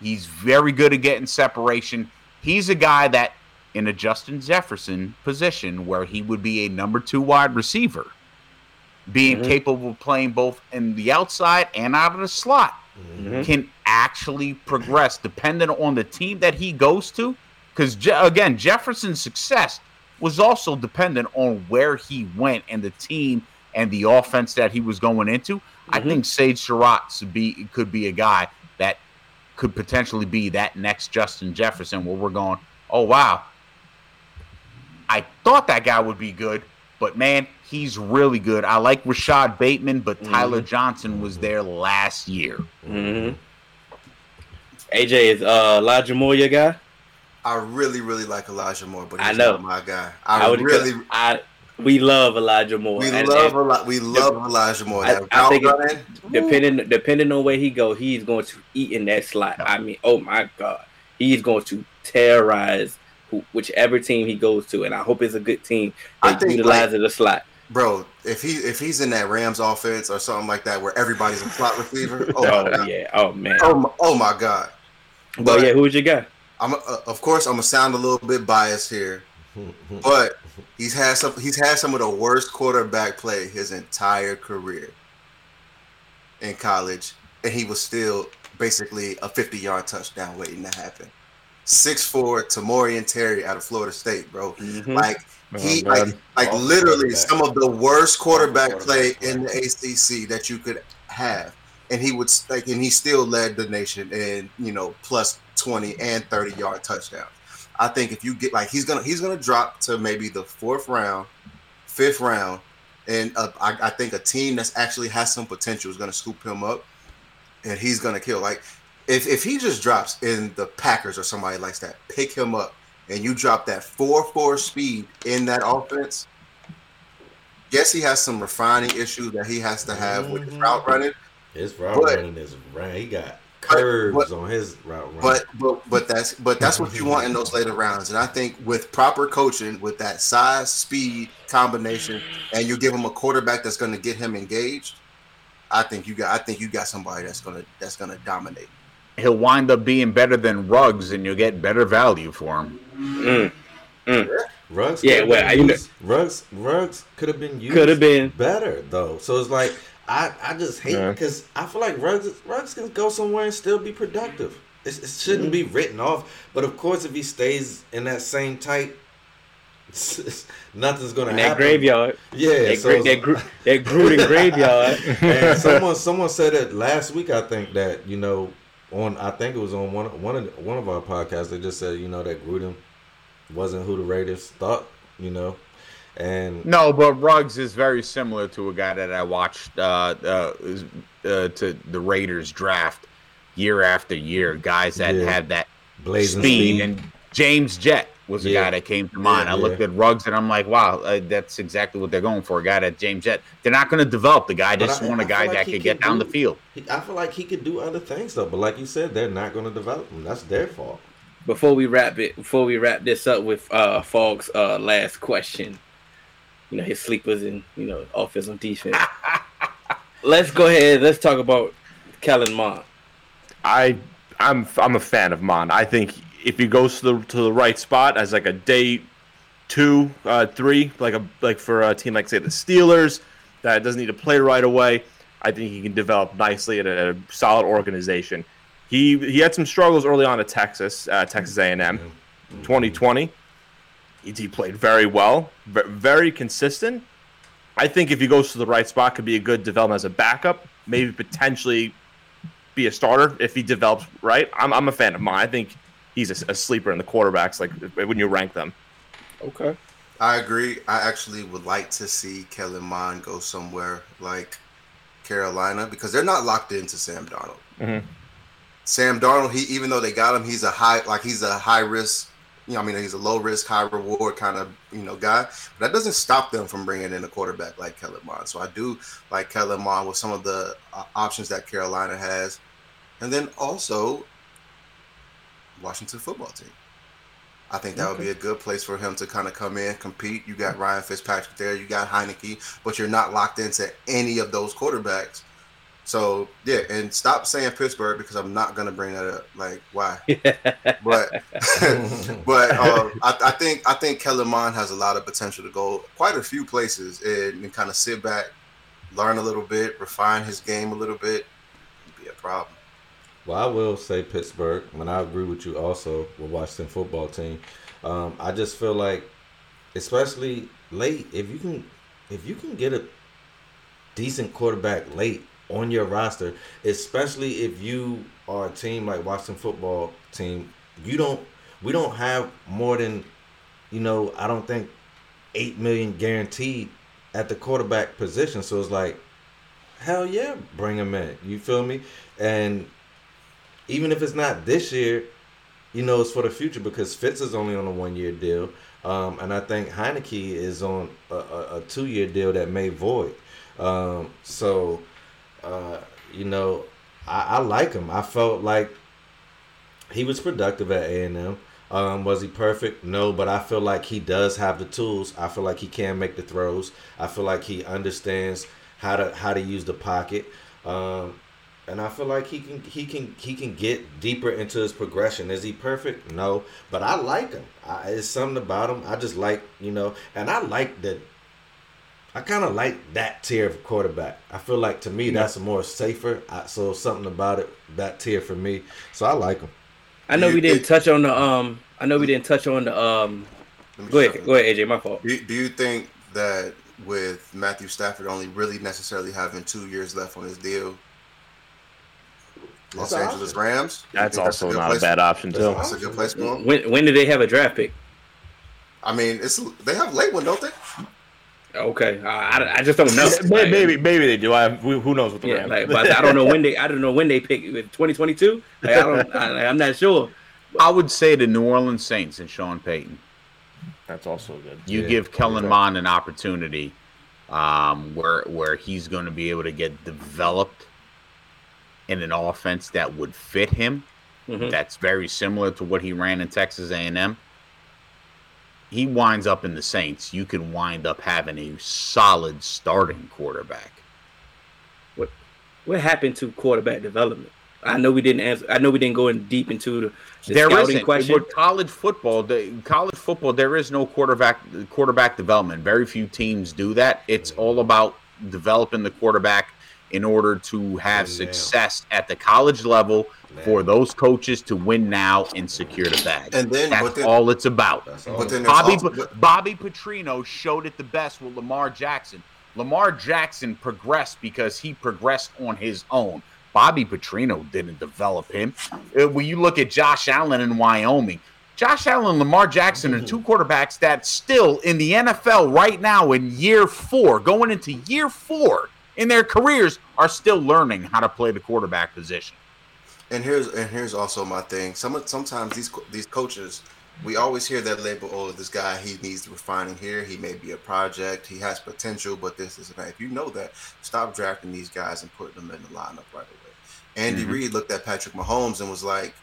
He's very good at getting separation. He's a guy that, in a Justin Jefferson position, where he would be a number two wide receiver, being Mhm. capable of playing both in the outside and out of the slot, Mhm. can actually progress depending on the team that he goes to. Because, Je- again, Jefferson's success was also dependent on where he went and the team and the offense that he was going into. I Mhm. think Sage Surratt be, could be a guy that could potentially be that next Justin Jefferson where we're going, oh, wow. I thought that guy would be good, but man, he's really good. I like Rashod Bateman, but Tyler Johnson was there last year. hmm AJ is uh, Elijah Moore your guy. I really, really like Elijah Moore, but I know. not my guy. I, would really, I we love Elijah Moore. we And- love, and Eli- we love Elijah Moore. I- That I think route it- depending depending on where he go, he's going to eat in that slot. I mean, oh my god, he's going to terrorize who, whichever team he goes to, and I hope it's a good team I that think, utilizes the slot. Bro. If he if he's in that Rams offense or something like that, where everybody's a slot receiver, oh, [laughs] Oh, my god, yeah, oh man. oh my, oh my god. but yeah, who's your guy? I'm uh, of course I'm gonna sound a little bit biased here, [laughs] but he's had some he's had some of the worst quarterback play his entire career in college, and he was still basically a 50 yard touchdown waiting to happen. Six four Tamorrion Terry out of Florida State, bro. Mhm. Like he Oh, like like Awful literally some of the worst quarterback Awful play in the ACC that you could have, and he would like and he still led the nation in you know plus twenty and thirty yard touchdowns. I think if you get like he's gonna he's gonna drop to maybe the fourth round, fifth round, and uh, I, I think a team that's actually has some potential is gonna scoop him up, and he's gonna kill. Like if if he just drops in the Packers or somebody likes that, pick him up and you drop that 4-4 speed in that offense, yes, he has some refining issues that he has to have with his route mm-hmm. running. His route But- running is ran. He got curves but- on his route running. But but but that's but that's what you want in those later rounds. And I think with proper coaching, with that size, speed combination, and you give him a quarterback that's going to get him engaged, I think you got I think you got somebody that's gonna that's gonna dominate. He'll wind up being better than Ruggs, and you'll get better value for him. Mm. Ruggs, Yeah, well, been you know- used- Ruggs, Ruggs could have been used. Could have been. better though. So it's like I, I just hate Yeah. because I feel like Rugs, Ruggs can go somewhere and still be productive. It's, it shouldn't be written off. But of course, if he stays in that same type, [laughs] nothing's gonna In happen. that graveyard, Yeah, that, so gra- that, gr- that Gruden [laughs] graveyard. [laughs] and someone someone said it last week. I think that you know on I think it was on one one of one of our podcasts. They just said you know that Gruden wasn't who the Raiders thought. You know, and No, but Ruggs is very similar to a guy that I watched uh, uh, uh, to the Raiders draft year after year. Guys that Yeah. had that blazing speed, speed. and James Jett was the Yeah. guy that came to mind. Yeah, I looked yeah. at Ruggs and I'm like, wow, uh, that's exactly what they're going for. A guy that James Jett. They're not going to develop the guy. They just I- want a guy like that he could get can down the field. He, I feel like he could do other things though, but like you said, they're not going to develop him. That's their fault. Before we wrap it, before we wrap this up with uh Fogg's uh last question, you know his sleepers and you know offense and defense. [laughs] let's go ahead. Let's talk about Kellen Mond. I I'm I'm a fan of Mond. I think if he goes to the to the right spot as like a day two, uh, three, like a like for a team like say the Steelers that doesn't need to play right away, I think he can develop nicely at a, at a solid organization. He he had some struggles early on at Texas, uh, Texas A&M, 2020. He, he played very well, very consistent. I think if he goes to the right spot, could be a good development as a backup, maybe potentially be a starter if he develops right. I'm, I'm a fan of mine. I think he's a, a sleeper in the quarterbacks, like when you rank them. Okay. I agree. I actually would like to see Kellen Mond go somewhere like Carolina because they're not locked into Sam Darnold. Mhm. Sam Darnold, he even though they got him, he's a high like he's a high risk. You know, I mean, he's a low risk, high reward kind of you know guy. But that doesn't stop them from bringing in a quarterback like Kellen Mond. So I do like Kellen Mond with some of the uh, options that Carolina has, and then also Washington football team. I think that would be a good place for him to kind of come in, compete. You got Ryan Fitzpatrick there, you got Heinicke, but you're not locked into any of those quarterbacks. So yeah, and stop saying Pittsburgh because I'm not gonna bring that up. Like why? [laughs] But [laughs] but [laughs] um, I, I think I think Kellen Mond has a lot of potential to go quite a few places and, and kind of sit back, learn a little bit, refine his game a little bit. Be a problem. Well, I will say Pittsburgh, and I agree with you also with Washington football team. Um, I just feel like, especially late, if you can, if you can get a decent quarterback late on your roster, especially if you are a team like Washington football team, you don't, we don't have more than, you know, I don't think eight million guaranteed at the quarterback position. So it's like, hell yeah, bring him in. You feel me? And even if it's not this year, you know, it's for the future because Fitz is only on a one year deal. Um, and I think Heinicke is on a, a, a two year deal that may void. Um, so, uh, you know, I, I like him. I felt like he was productive at A&M. Um, was he perfect? No, but I feel like he does have the tools. I feel like he can make the throws. I feel like he understands how to how to use the pocket. Um, and I feel like he can he can he can get deeper into his progression. Is he perfect? No, but I like him. I, it's something about him. I just like you know, and I like that. I kind of like that tier of quarterback. I feel like to me that's more safer. I, so something about it that tier for me. So I like him. I know we didn't touch on the um. I know we didn't touch on the um. Go ahead, go ahead, AJ. My fault. Do, do you think that with Matthew Stafford only really necessarily having two years left on his deal, Los That's Angeles option. Rams? That's think also good not a bad option too. That's a good place for him. When when did they have a draft pick? I mean, it's they have late one, don't they? Okay, I, I- I just don't know. [laughs] Maybe, Like, maybe maybe they do. I have, who who knows with the Yeah, Rams? like, but I don't know when they. I don't know when they pick with 2022. Like, I don't. I, I'm not sure. I would say the New Orleans Saints and Sean Payton. That's also good. You Yeah, give Kellen okay. Mond an opportunity um, where where he's going to be able to get developed in an offense that would fit him. Mhm. That's very similar to what he ran in Texas A&M. He winds up in the Saints. You can wind up having a solid starting quarterback. What happened to quarterback development? I know we didn't answer. I know we didn't go in deep into the, the There scouting isn't. question. With college football, the college football, there is no quarterback quarterback development. Very few teams do that. It's all about developing the quarterback in order to have Win now. success at the college level for those coaches to win now and secure the bag. And then, That's then, all it's about. All. but Bobby also, but- Bobby Petrino showed it the best with Lamar Jackson. Lamar Jackson progressed because he progressed on his own. Bobby Petrino didn't develop him. Uh, When you look at Josh Allen in Wyoming, Josh Allen and Lamar Jackson are two quarterbacks that still in the NFL right now in year four, going into year four in their careers, are still learning how to play the quarterback position. and here's and here's also my thing. Some sometimes these these coaches we always hear that label. Oh, this guy he needs refining here. He may be a project. He has potential, but this is that. If you know that, stop drafting these guys and putting them in the lineup right away. Andy Mhm. Reid looked at Patrick Mahomes and was like,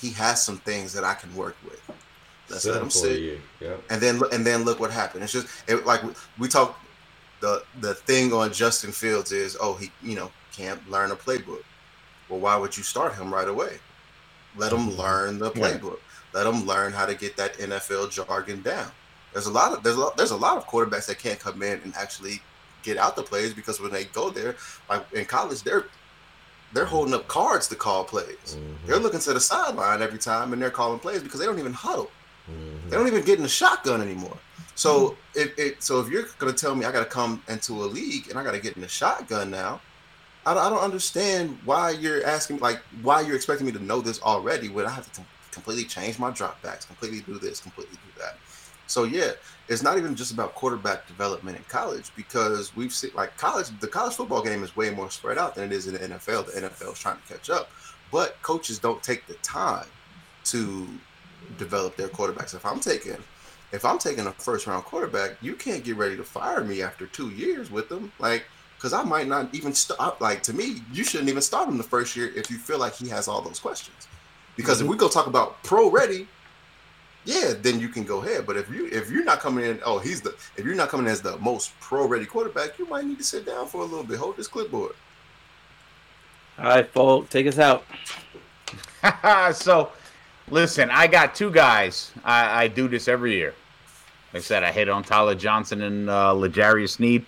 he has some things that I can work with. Let's Sit let him him for a sit. year. Yeah. And then and then look what happened. It's just it, like we, we talk. The the thing on Justin Fields is oh he you know can't learn a playbook. Well, why would you start him right away? Let him learn the Yeah. playbook. Let him learn how to get that NFL jargon down. There's a lot of there's a lot, there's a lot of quarterbacks that can't come in and actually get out the plays because when they go there, like in college, they're they're holding up cards to call plays. Mhm. They're looking to the sideline every time and they're calling plays because they don't even huddle. Mhm. They don't even get in the shotgun anymore. So it, it so if you're gonna tell me I gotta come into a league and I gotta get in the shotgun now, I don't, I don't understand why you're asking like why you're expecting me to know this already when I have to com- completely change my dropbacks, completely do this, completely do that. So yeah, it's not even just about quarterback development in college because we've seen like college the college football game is way more spread out than it is in the NFL. The NFL is trying to catch up, but coaches don't take the time to develop their quarterbacks. If I'm taking if I'm taking a first round quarterback, you can't get ready to fire me after two years with them. Like, because I might not even start. Like, to me, you shouldn't even start him the first year if you feel like he has all those questions. Because if mm-hmm. we go talk about pro ready, yeah, then you can go ahead. But if you if you're not coming in, oh, he's the if you're not coming as the most pro ready quarterback, you might need to sit down for a little bit, hold this clipboard. All right, folks, take us out. [laughs] so, listen, I got two guys. I, I do this every year. Like I said, I hit on Tyler Johnson and uh, L'Jarius Sneed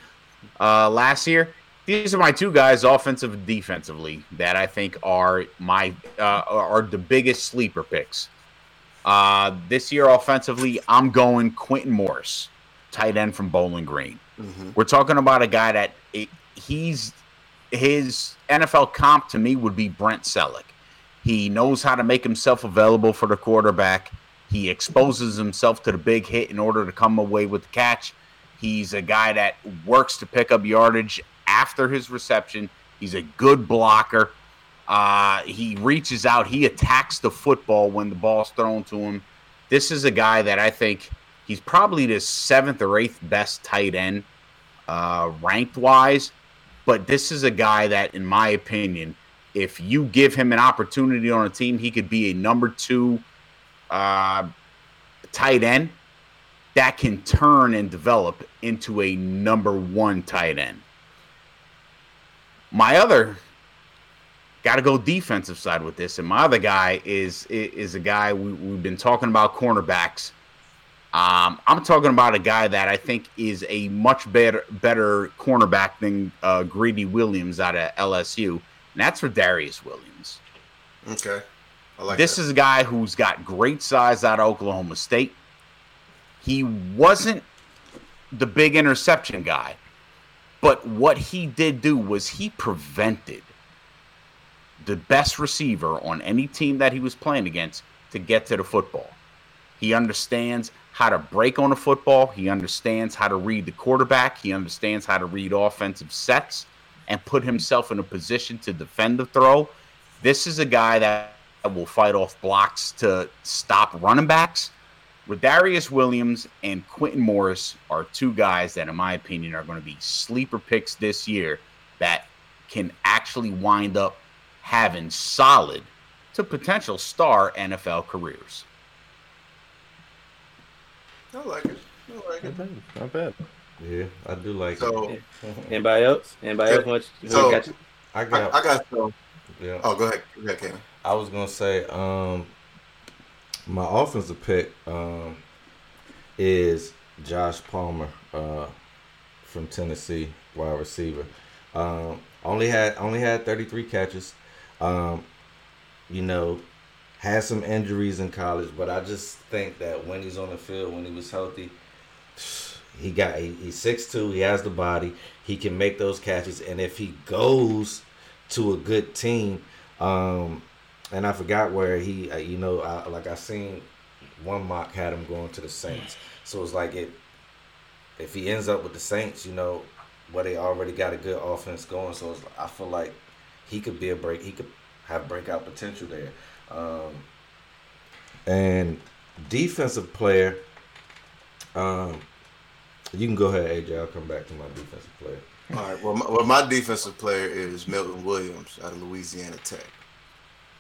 uh, last year. These are my two guys, offensive and defensively, that I think are my uh, are the biggest sleeper picks. Uh, this year, offensively, I'm going Quintin Morris, tight end from Bowling Green. Mm-hmm. We're talking about a guy that it, he's his NFL comp to me would be Brent Celek. He knows how to make himself available for the quarterback. He exposes himself to the big hit in order to come away with the catch. He's a guy that works to pick up yardage after his reception. He's a good blocker. Uh, he reaches out. He attacks the football when the ball's thrown to him. This is a guy that I think he's probably the seventh or eighth best tight end uh, ranked wise. But this is a guy that, in my opinion, if you give him an opportunity on a team, he could be a number two uh, tight end that can turn and develop into a number one tight end. My other got to go defensive side with this, and my other guy is is a guy we, we've been talking about cornerbacks. Um, I'm talking about a guy that I think is a much better better cornerback than uh, Greedy Williams out of LSU, and that's Rodarius Williams. Okay, like this that. is a guy who's got great size out of Oklahoma State. He wasn't the big interception guy, but what he did do was he prevented the best receiver on any team that he was playing against to get to the football. He understands how to break on a football. He understands how to read the quarterback. He understands how to read offensive sets and put himself in a position to defend the throw. This is a guy that will fight off blocks to stop running backs. Rodarius Williams and Quintin Morris are two guys that, in my opinion, are going to be sleeper picks this year that can actually wind up having solid to potential star NFL careers. I like it. I like it. Not bad. Not bad. Yeah, I do like So it. Anybody else? Anybody else? Want who So- got you? I I, got. I got so. yeah. Oh, go ahead. Go ahead, Kevin. I was gonna say, um, my offensive pick um, is Josh Palmer uh, from Tennessee, wide receiver. Um, only had only had 33 catches. Um, you know, had some injuries in college, but I just think that when he's on the field, when he was healthy, he got he, he's six two. He has the body. He can make those catches, and if he goes to a good team, um, and I forgot where he, uh, you know, I, like I seen one mock had him going to the Saints. So it's like it, if he ends up with the Saints, you know, where they already got a good offense going. So I feel like he could be a break. He could have breakout potential there. Um, and defensive player. Um, you can go ahead, AJ. I'll come back to my defensive player. All right. Well, my, well, my defensive player is Milton Williams out of Louisiana Tech.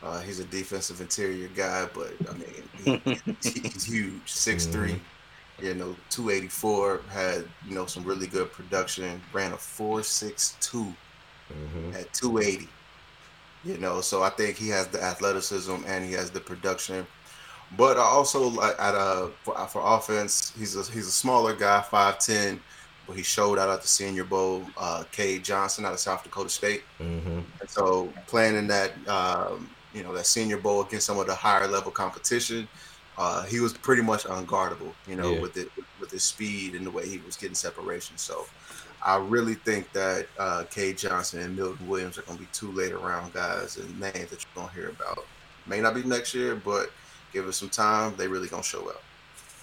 Uh, he's a defensive interior guy, but I mean, he, [laughs] he's huge, 6'3", Mm-hmm. you know, two eighty four. Had you know some really good production. Ran a four six two hmm at two eighty. You know, so I think he has the athleticism and he has the production. But I also like at a for, for offense, he's a he's a smaller guy, five ten, but he showed out at the Senior Bowl. Uh, Cade Johnson out of South Dakota State. hmm And so playing in that um, you know that Senior Bowl against some of the higher level competition, uh, he was pretty much unguardable. You know, Yeah. with it with his speed and the way he was getting separation. So I really think that uh, Cade Johnson and Milton Williams are going to be two later round guys and names that you're going to hear about. May not be next year, but give it some time. They really going to show up.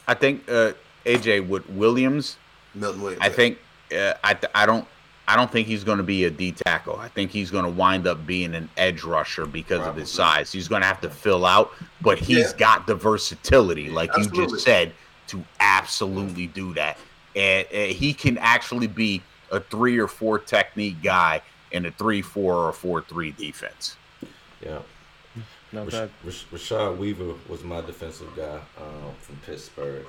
I think uh, AJ with Williams. Milton Williams. I think uh, I I don't I don't think he's going to be a D tackle. I think he's going to wind up being an edge rusher because of his size. He's going to have to fill out, but he's Yeah. got the versatility, like you just said, to absolutely do that. And, and he can actually be a three or four technique guy in a three four or four three defense. Yeah. Not Rash- Rash- Rashad Weaver was my defensive guy um, from Pittsburgh,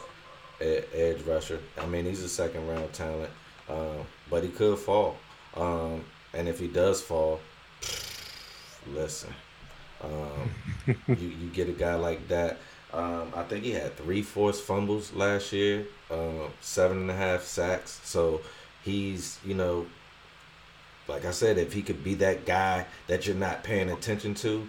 e- edge rusher. I mean, he's a second round talent, um, but he could fall. Um, and if he does fall, listen, um, [laughs] you, you get a guy like that. Um, I think he had three forced fumbles last year, um, seven and a half sacks. So he's, you know, like I said, if he could be that guy that you're not paying attention to,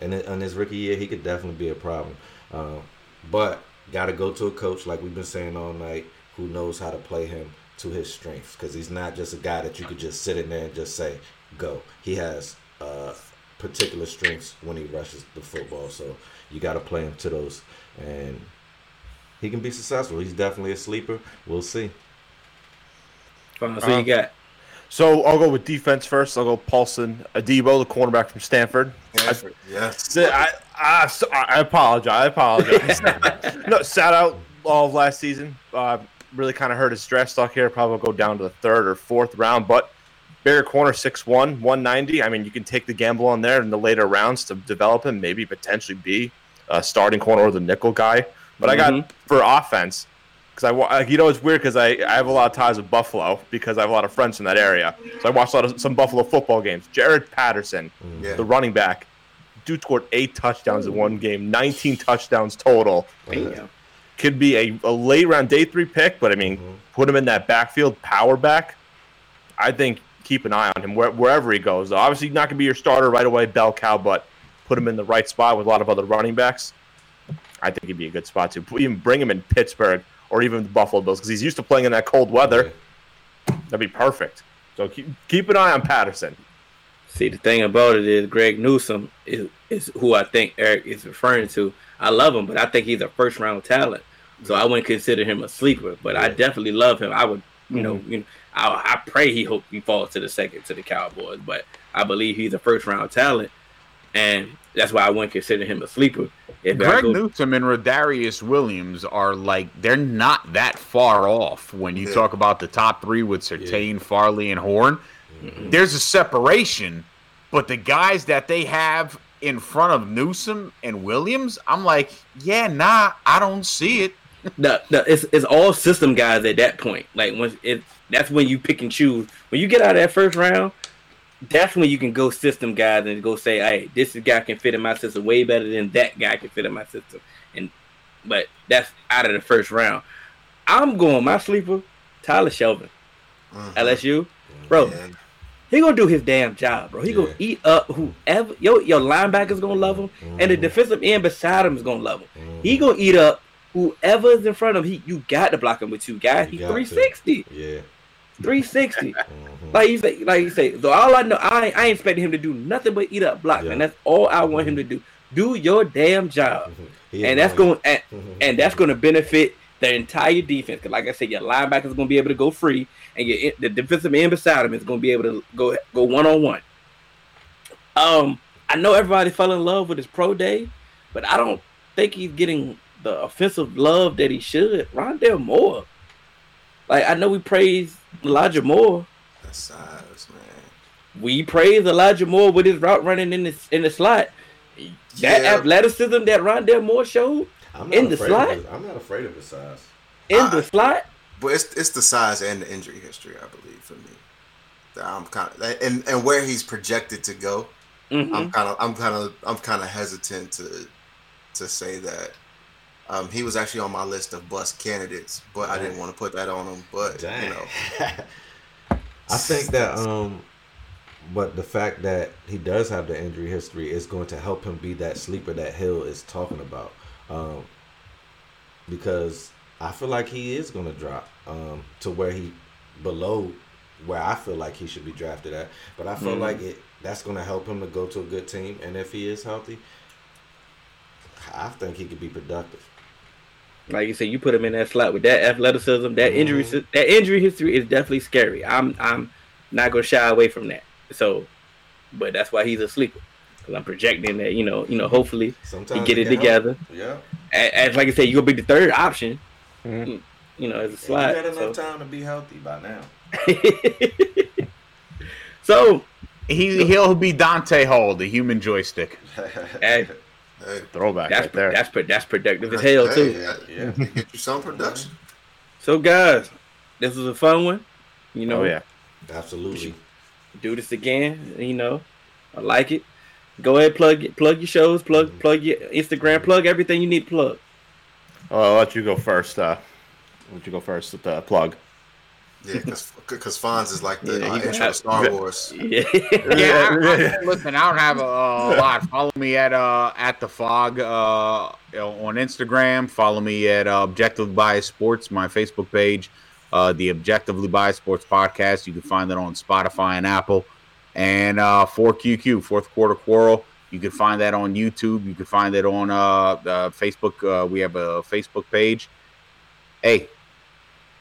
and in, on his rookie year, he could definitely be a problem. Um, but got to go to a coach like we've been saying all night, who knows how to play him to his strengths, because he's not just a guy that you could just sit in there and just say go. He has uh, particular strengths when he rushes the football, so you got to play him to those, and he can be successful. He's definitely a sleeper. We'll see. Fine, so you got So I'll go with defense first. I'll go Paulson Adebo, the cornerback from Stanford. Stanford, yes. Sa- I, I, I apologize. I apologize. [laughs] no, sat out all of last season. Uh, really kind of hurt his draft stock here. Probably go down to the third or fourth round. But bigger corner, 6'1", 190. I mean, you can take the gamble on there in the later rounds to develop him. Maybe potentially be a starting corner or the nickel guy. But I got mm-hmm. for offense because I you know it's weird because I, I have a lot of ties with Buffalo because I have a lot of friends in that area. So I watched a lot of some Buffalo football games. Jaret Patterson, mm. Yeah. the running back, dude scored eight touchdowns in one game, 19 touchdowns total. Damn. Could be a, a late round day three pick, but I mean, mm-hmm. put him in that backfield power back. I think keep an eye on him where, wherever he goes. Obviously, not going to be your starter right away, bell cow, but put him in the right spot with a lot of other running backs. I think he'd be a good spot to even bring him in Pittsburgh or even the Buffalo Bills because he's used to playing in that cold weather. That'd be perfect. So keep, keep an eye on Patterson. See, the thing about it is Greg Newsome is, is who I think Eric is referring to. I love him, but I think he's a first round talent. So I wouldn't consider him a sleeper, but I definitely love him. I would, you know, mm-hmm. you know, I, I pray he hope he falls to the second to the Cowboys, but I believe he's a first round talent, and that's why I wouldn't consider him a sleeper. If I Greg go- Newsome and Rodarius Williams are like they're not that far off when you Yeah. talk about the top three with Surtain, Farley, and Horn. Mm-hmm. There's a separation, but the guys that they have in front of Newsome and Williams, I'm like, yeah, nah, I don't see it. the, the it's, it's all system guys at that point. Like once it that's when you pick and choose. When you get out of that first round, that's when you can go system guys and go say, hey, this guy can fit in my system way better than that guy can fit in my system. And but that's out of the first round. I'm going my sleeper, Tyler Shelvin, Mhm. LSU. Bro, Yeah. He gonna do his damn job, bro. He gonna eat up whoever your your linebacker's gonna love him, and the mm. defensive end beside him is gonna love him. He mm. gonna eat up whoever's in front of him. He you got to block him with two guys. Got to. 360. Yeah. 360. [laughs] Mhm. like you say, like you say. So all I know, I I ain't expecting him to do nothing but eat up block, Yeah. and that's all I want him to mm-hmm. do. Do your damn job, mm-hmm. He and that's going and, and that's going to benefit the entire defense. Cause like I said, your linebacker is going to be able to go free, and your the defensive end beside him is going to be able to go go one on one. Um, I know everybody fell in love with his pro day, but I don't think he's getting the offensive love that he should. Rondale Moore. Like I know we praise Elijah Moore. That's size, man. We praise Elijah Moore with his route running in the in the slot. That Yeah. athleticism that Rondale Moore showed I'm In the slot? Of I'm not afraid of his size. in I- the slot. But it's it's the size and the injury history, I believe, for me. That I'm kind of and and where he's projected to go. Mhm. I'm kind of I'm kind of I'm kind of hesitant to to say that. Um, he was actually on my list of bust candidates, but I didn't want to put that on him. But Dang. you know, [laughs] I think that um but the fact that he does have the injury history is going to help him be that sleeper that Hill is talking about. Um because I feel like he is going to drop um to where he below where I feel like he should be drafted at. But I feel Mhm. like it that's going to help him to go to a good team and if he is healthy I think he could be productive. Like you said, you put him in that slot with that athleticism, that injury, Mhm. si- that injury history is definitely scary. I'm, I'm not gonna shy away from that. So, but that's why he's a sleeper. Cause I'm projecting that, you know, you know, hopefully Sometimes he get it can help. together. Yeah. As, as like I said, you're gonna be the third option. Mhm. You know, as a You slot. got enough So, time to be healthy by now. [laughs] so He he'll be Dante Hall, the human joystick. [laughs] Hey. hey, Throwback that's right there. that's pro- that's productive as hell too. hey, yeah, Yeah. get you some production. So guys, this was a fun one. You know, oh yeah. Absolutely. do this again. You know, I like it. Go ahead, plug plug your shows, plug plug your Instagram, plug everything you need to plug. Well, I'll let you go first. Uh, let you go first with the plug. Yeah, because because Fonz is like the Yeah, uh, he- intro to Star Wars. [laughs] Yeah, Yeah, I, I, [laughs] listen, I don't have a, a lot. Follow me at uh at the fog uh on Instagram. Follow me at uh, Objectively Biased Sports, my Facebook page. Uh, the Objectively Biased Sports podcast. You can find that on Spotify and Apple. And uh, 4QQ, fourth quarter quarrel. You can find that on YouTube. You can find it on uh, uh Facebook. Uh, we have a Facebook page. Hey,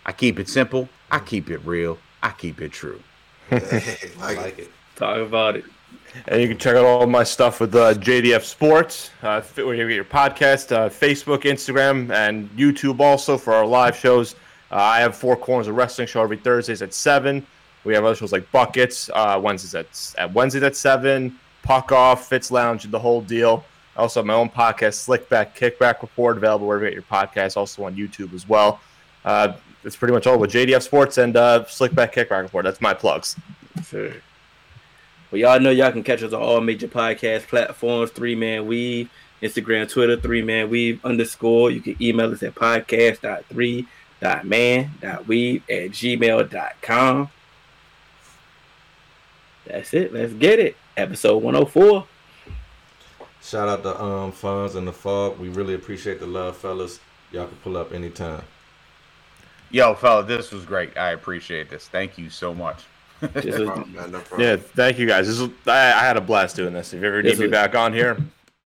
I keep it simple. I keep it real. I keep it true. Hey, [laughs] I like, like it. talk about it. And you can check out all my stuff with uh, JDF Sports, uh, f- where you get your podcast, uh, Facebook, Instagram, and YouTube also for our live shows. Uh, I have Four Corners of Wrestling show every Thursdays at seven. We have other shows like Buckets, uh, Wednesdays at, at Wednesdays at seven, Puck Off, Fitz Lounge, the whole deal. I also have my own podcast, Slickback Kickback Report, available wherever you get your podcasts, also on YouTube as well. Uh, it's pretty much all with JDF Sports and uh, Slickback Kickback Report. That's my plugs. Sure. Well, y'all know y'all can catch us on all major podcast platforms, Three Man Weave, Instagram, Twitter, Three Man Weave underscore. You can email us at podcast.3.man.weave at gmail.com. That's it. Let's get it. Episode 104. Shout out to um Fonz and the Fog. We really appreciate the love, fellas. Y'all can pull up anytime. Yo, fella, this was great. I appreciate this. Thank you so much. This no problem, man, no. Yeah, thank you guys. This was, I, I had a blast doing this. If you ever need This me was- back on here,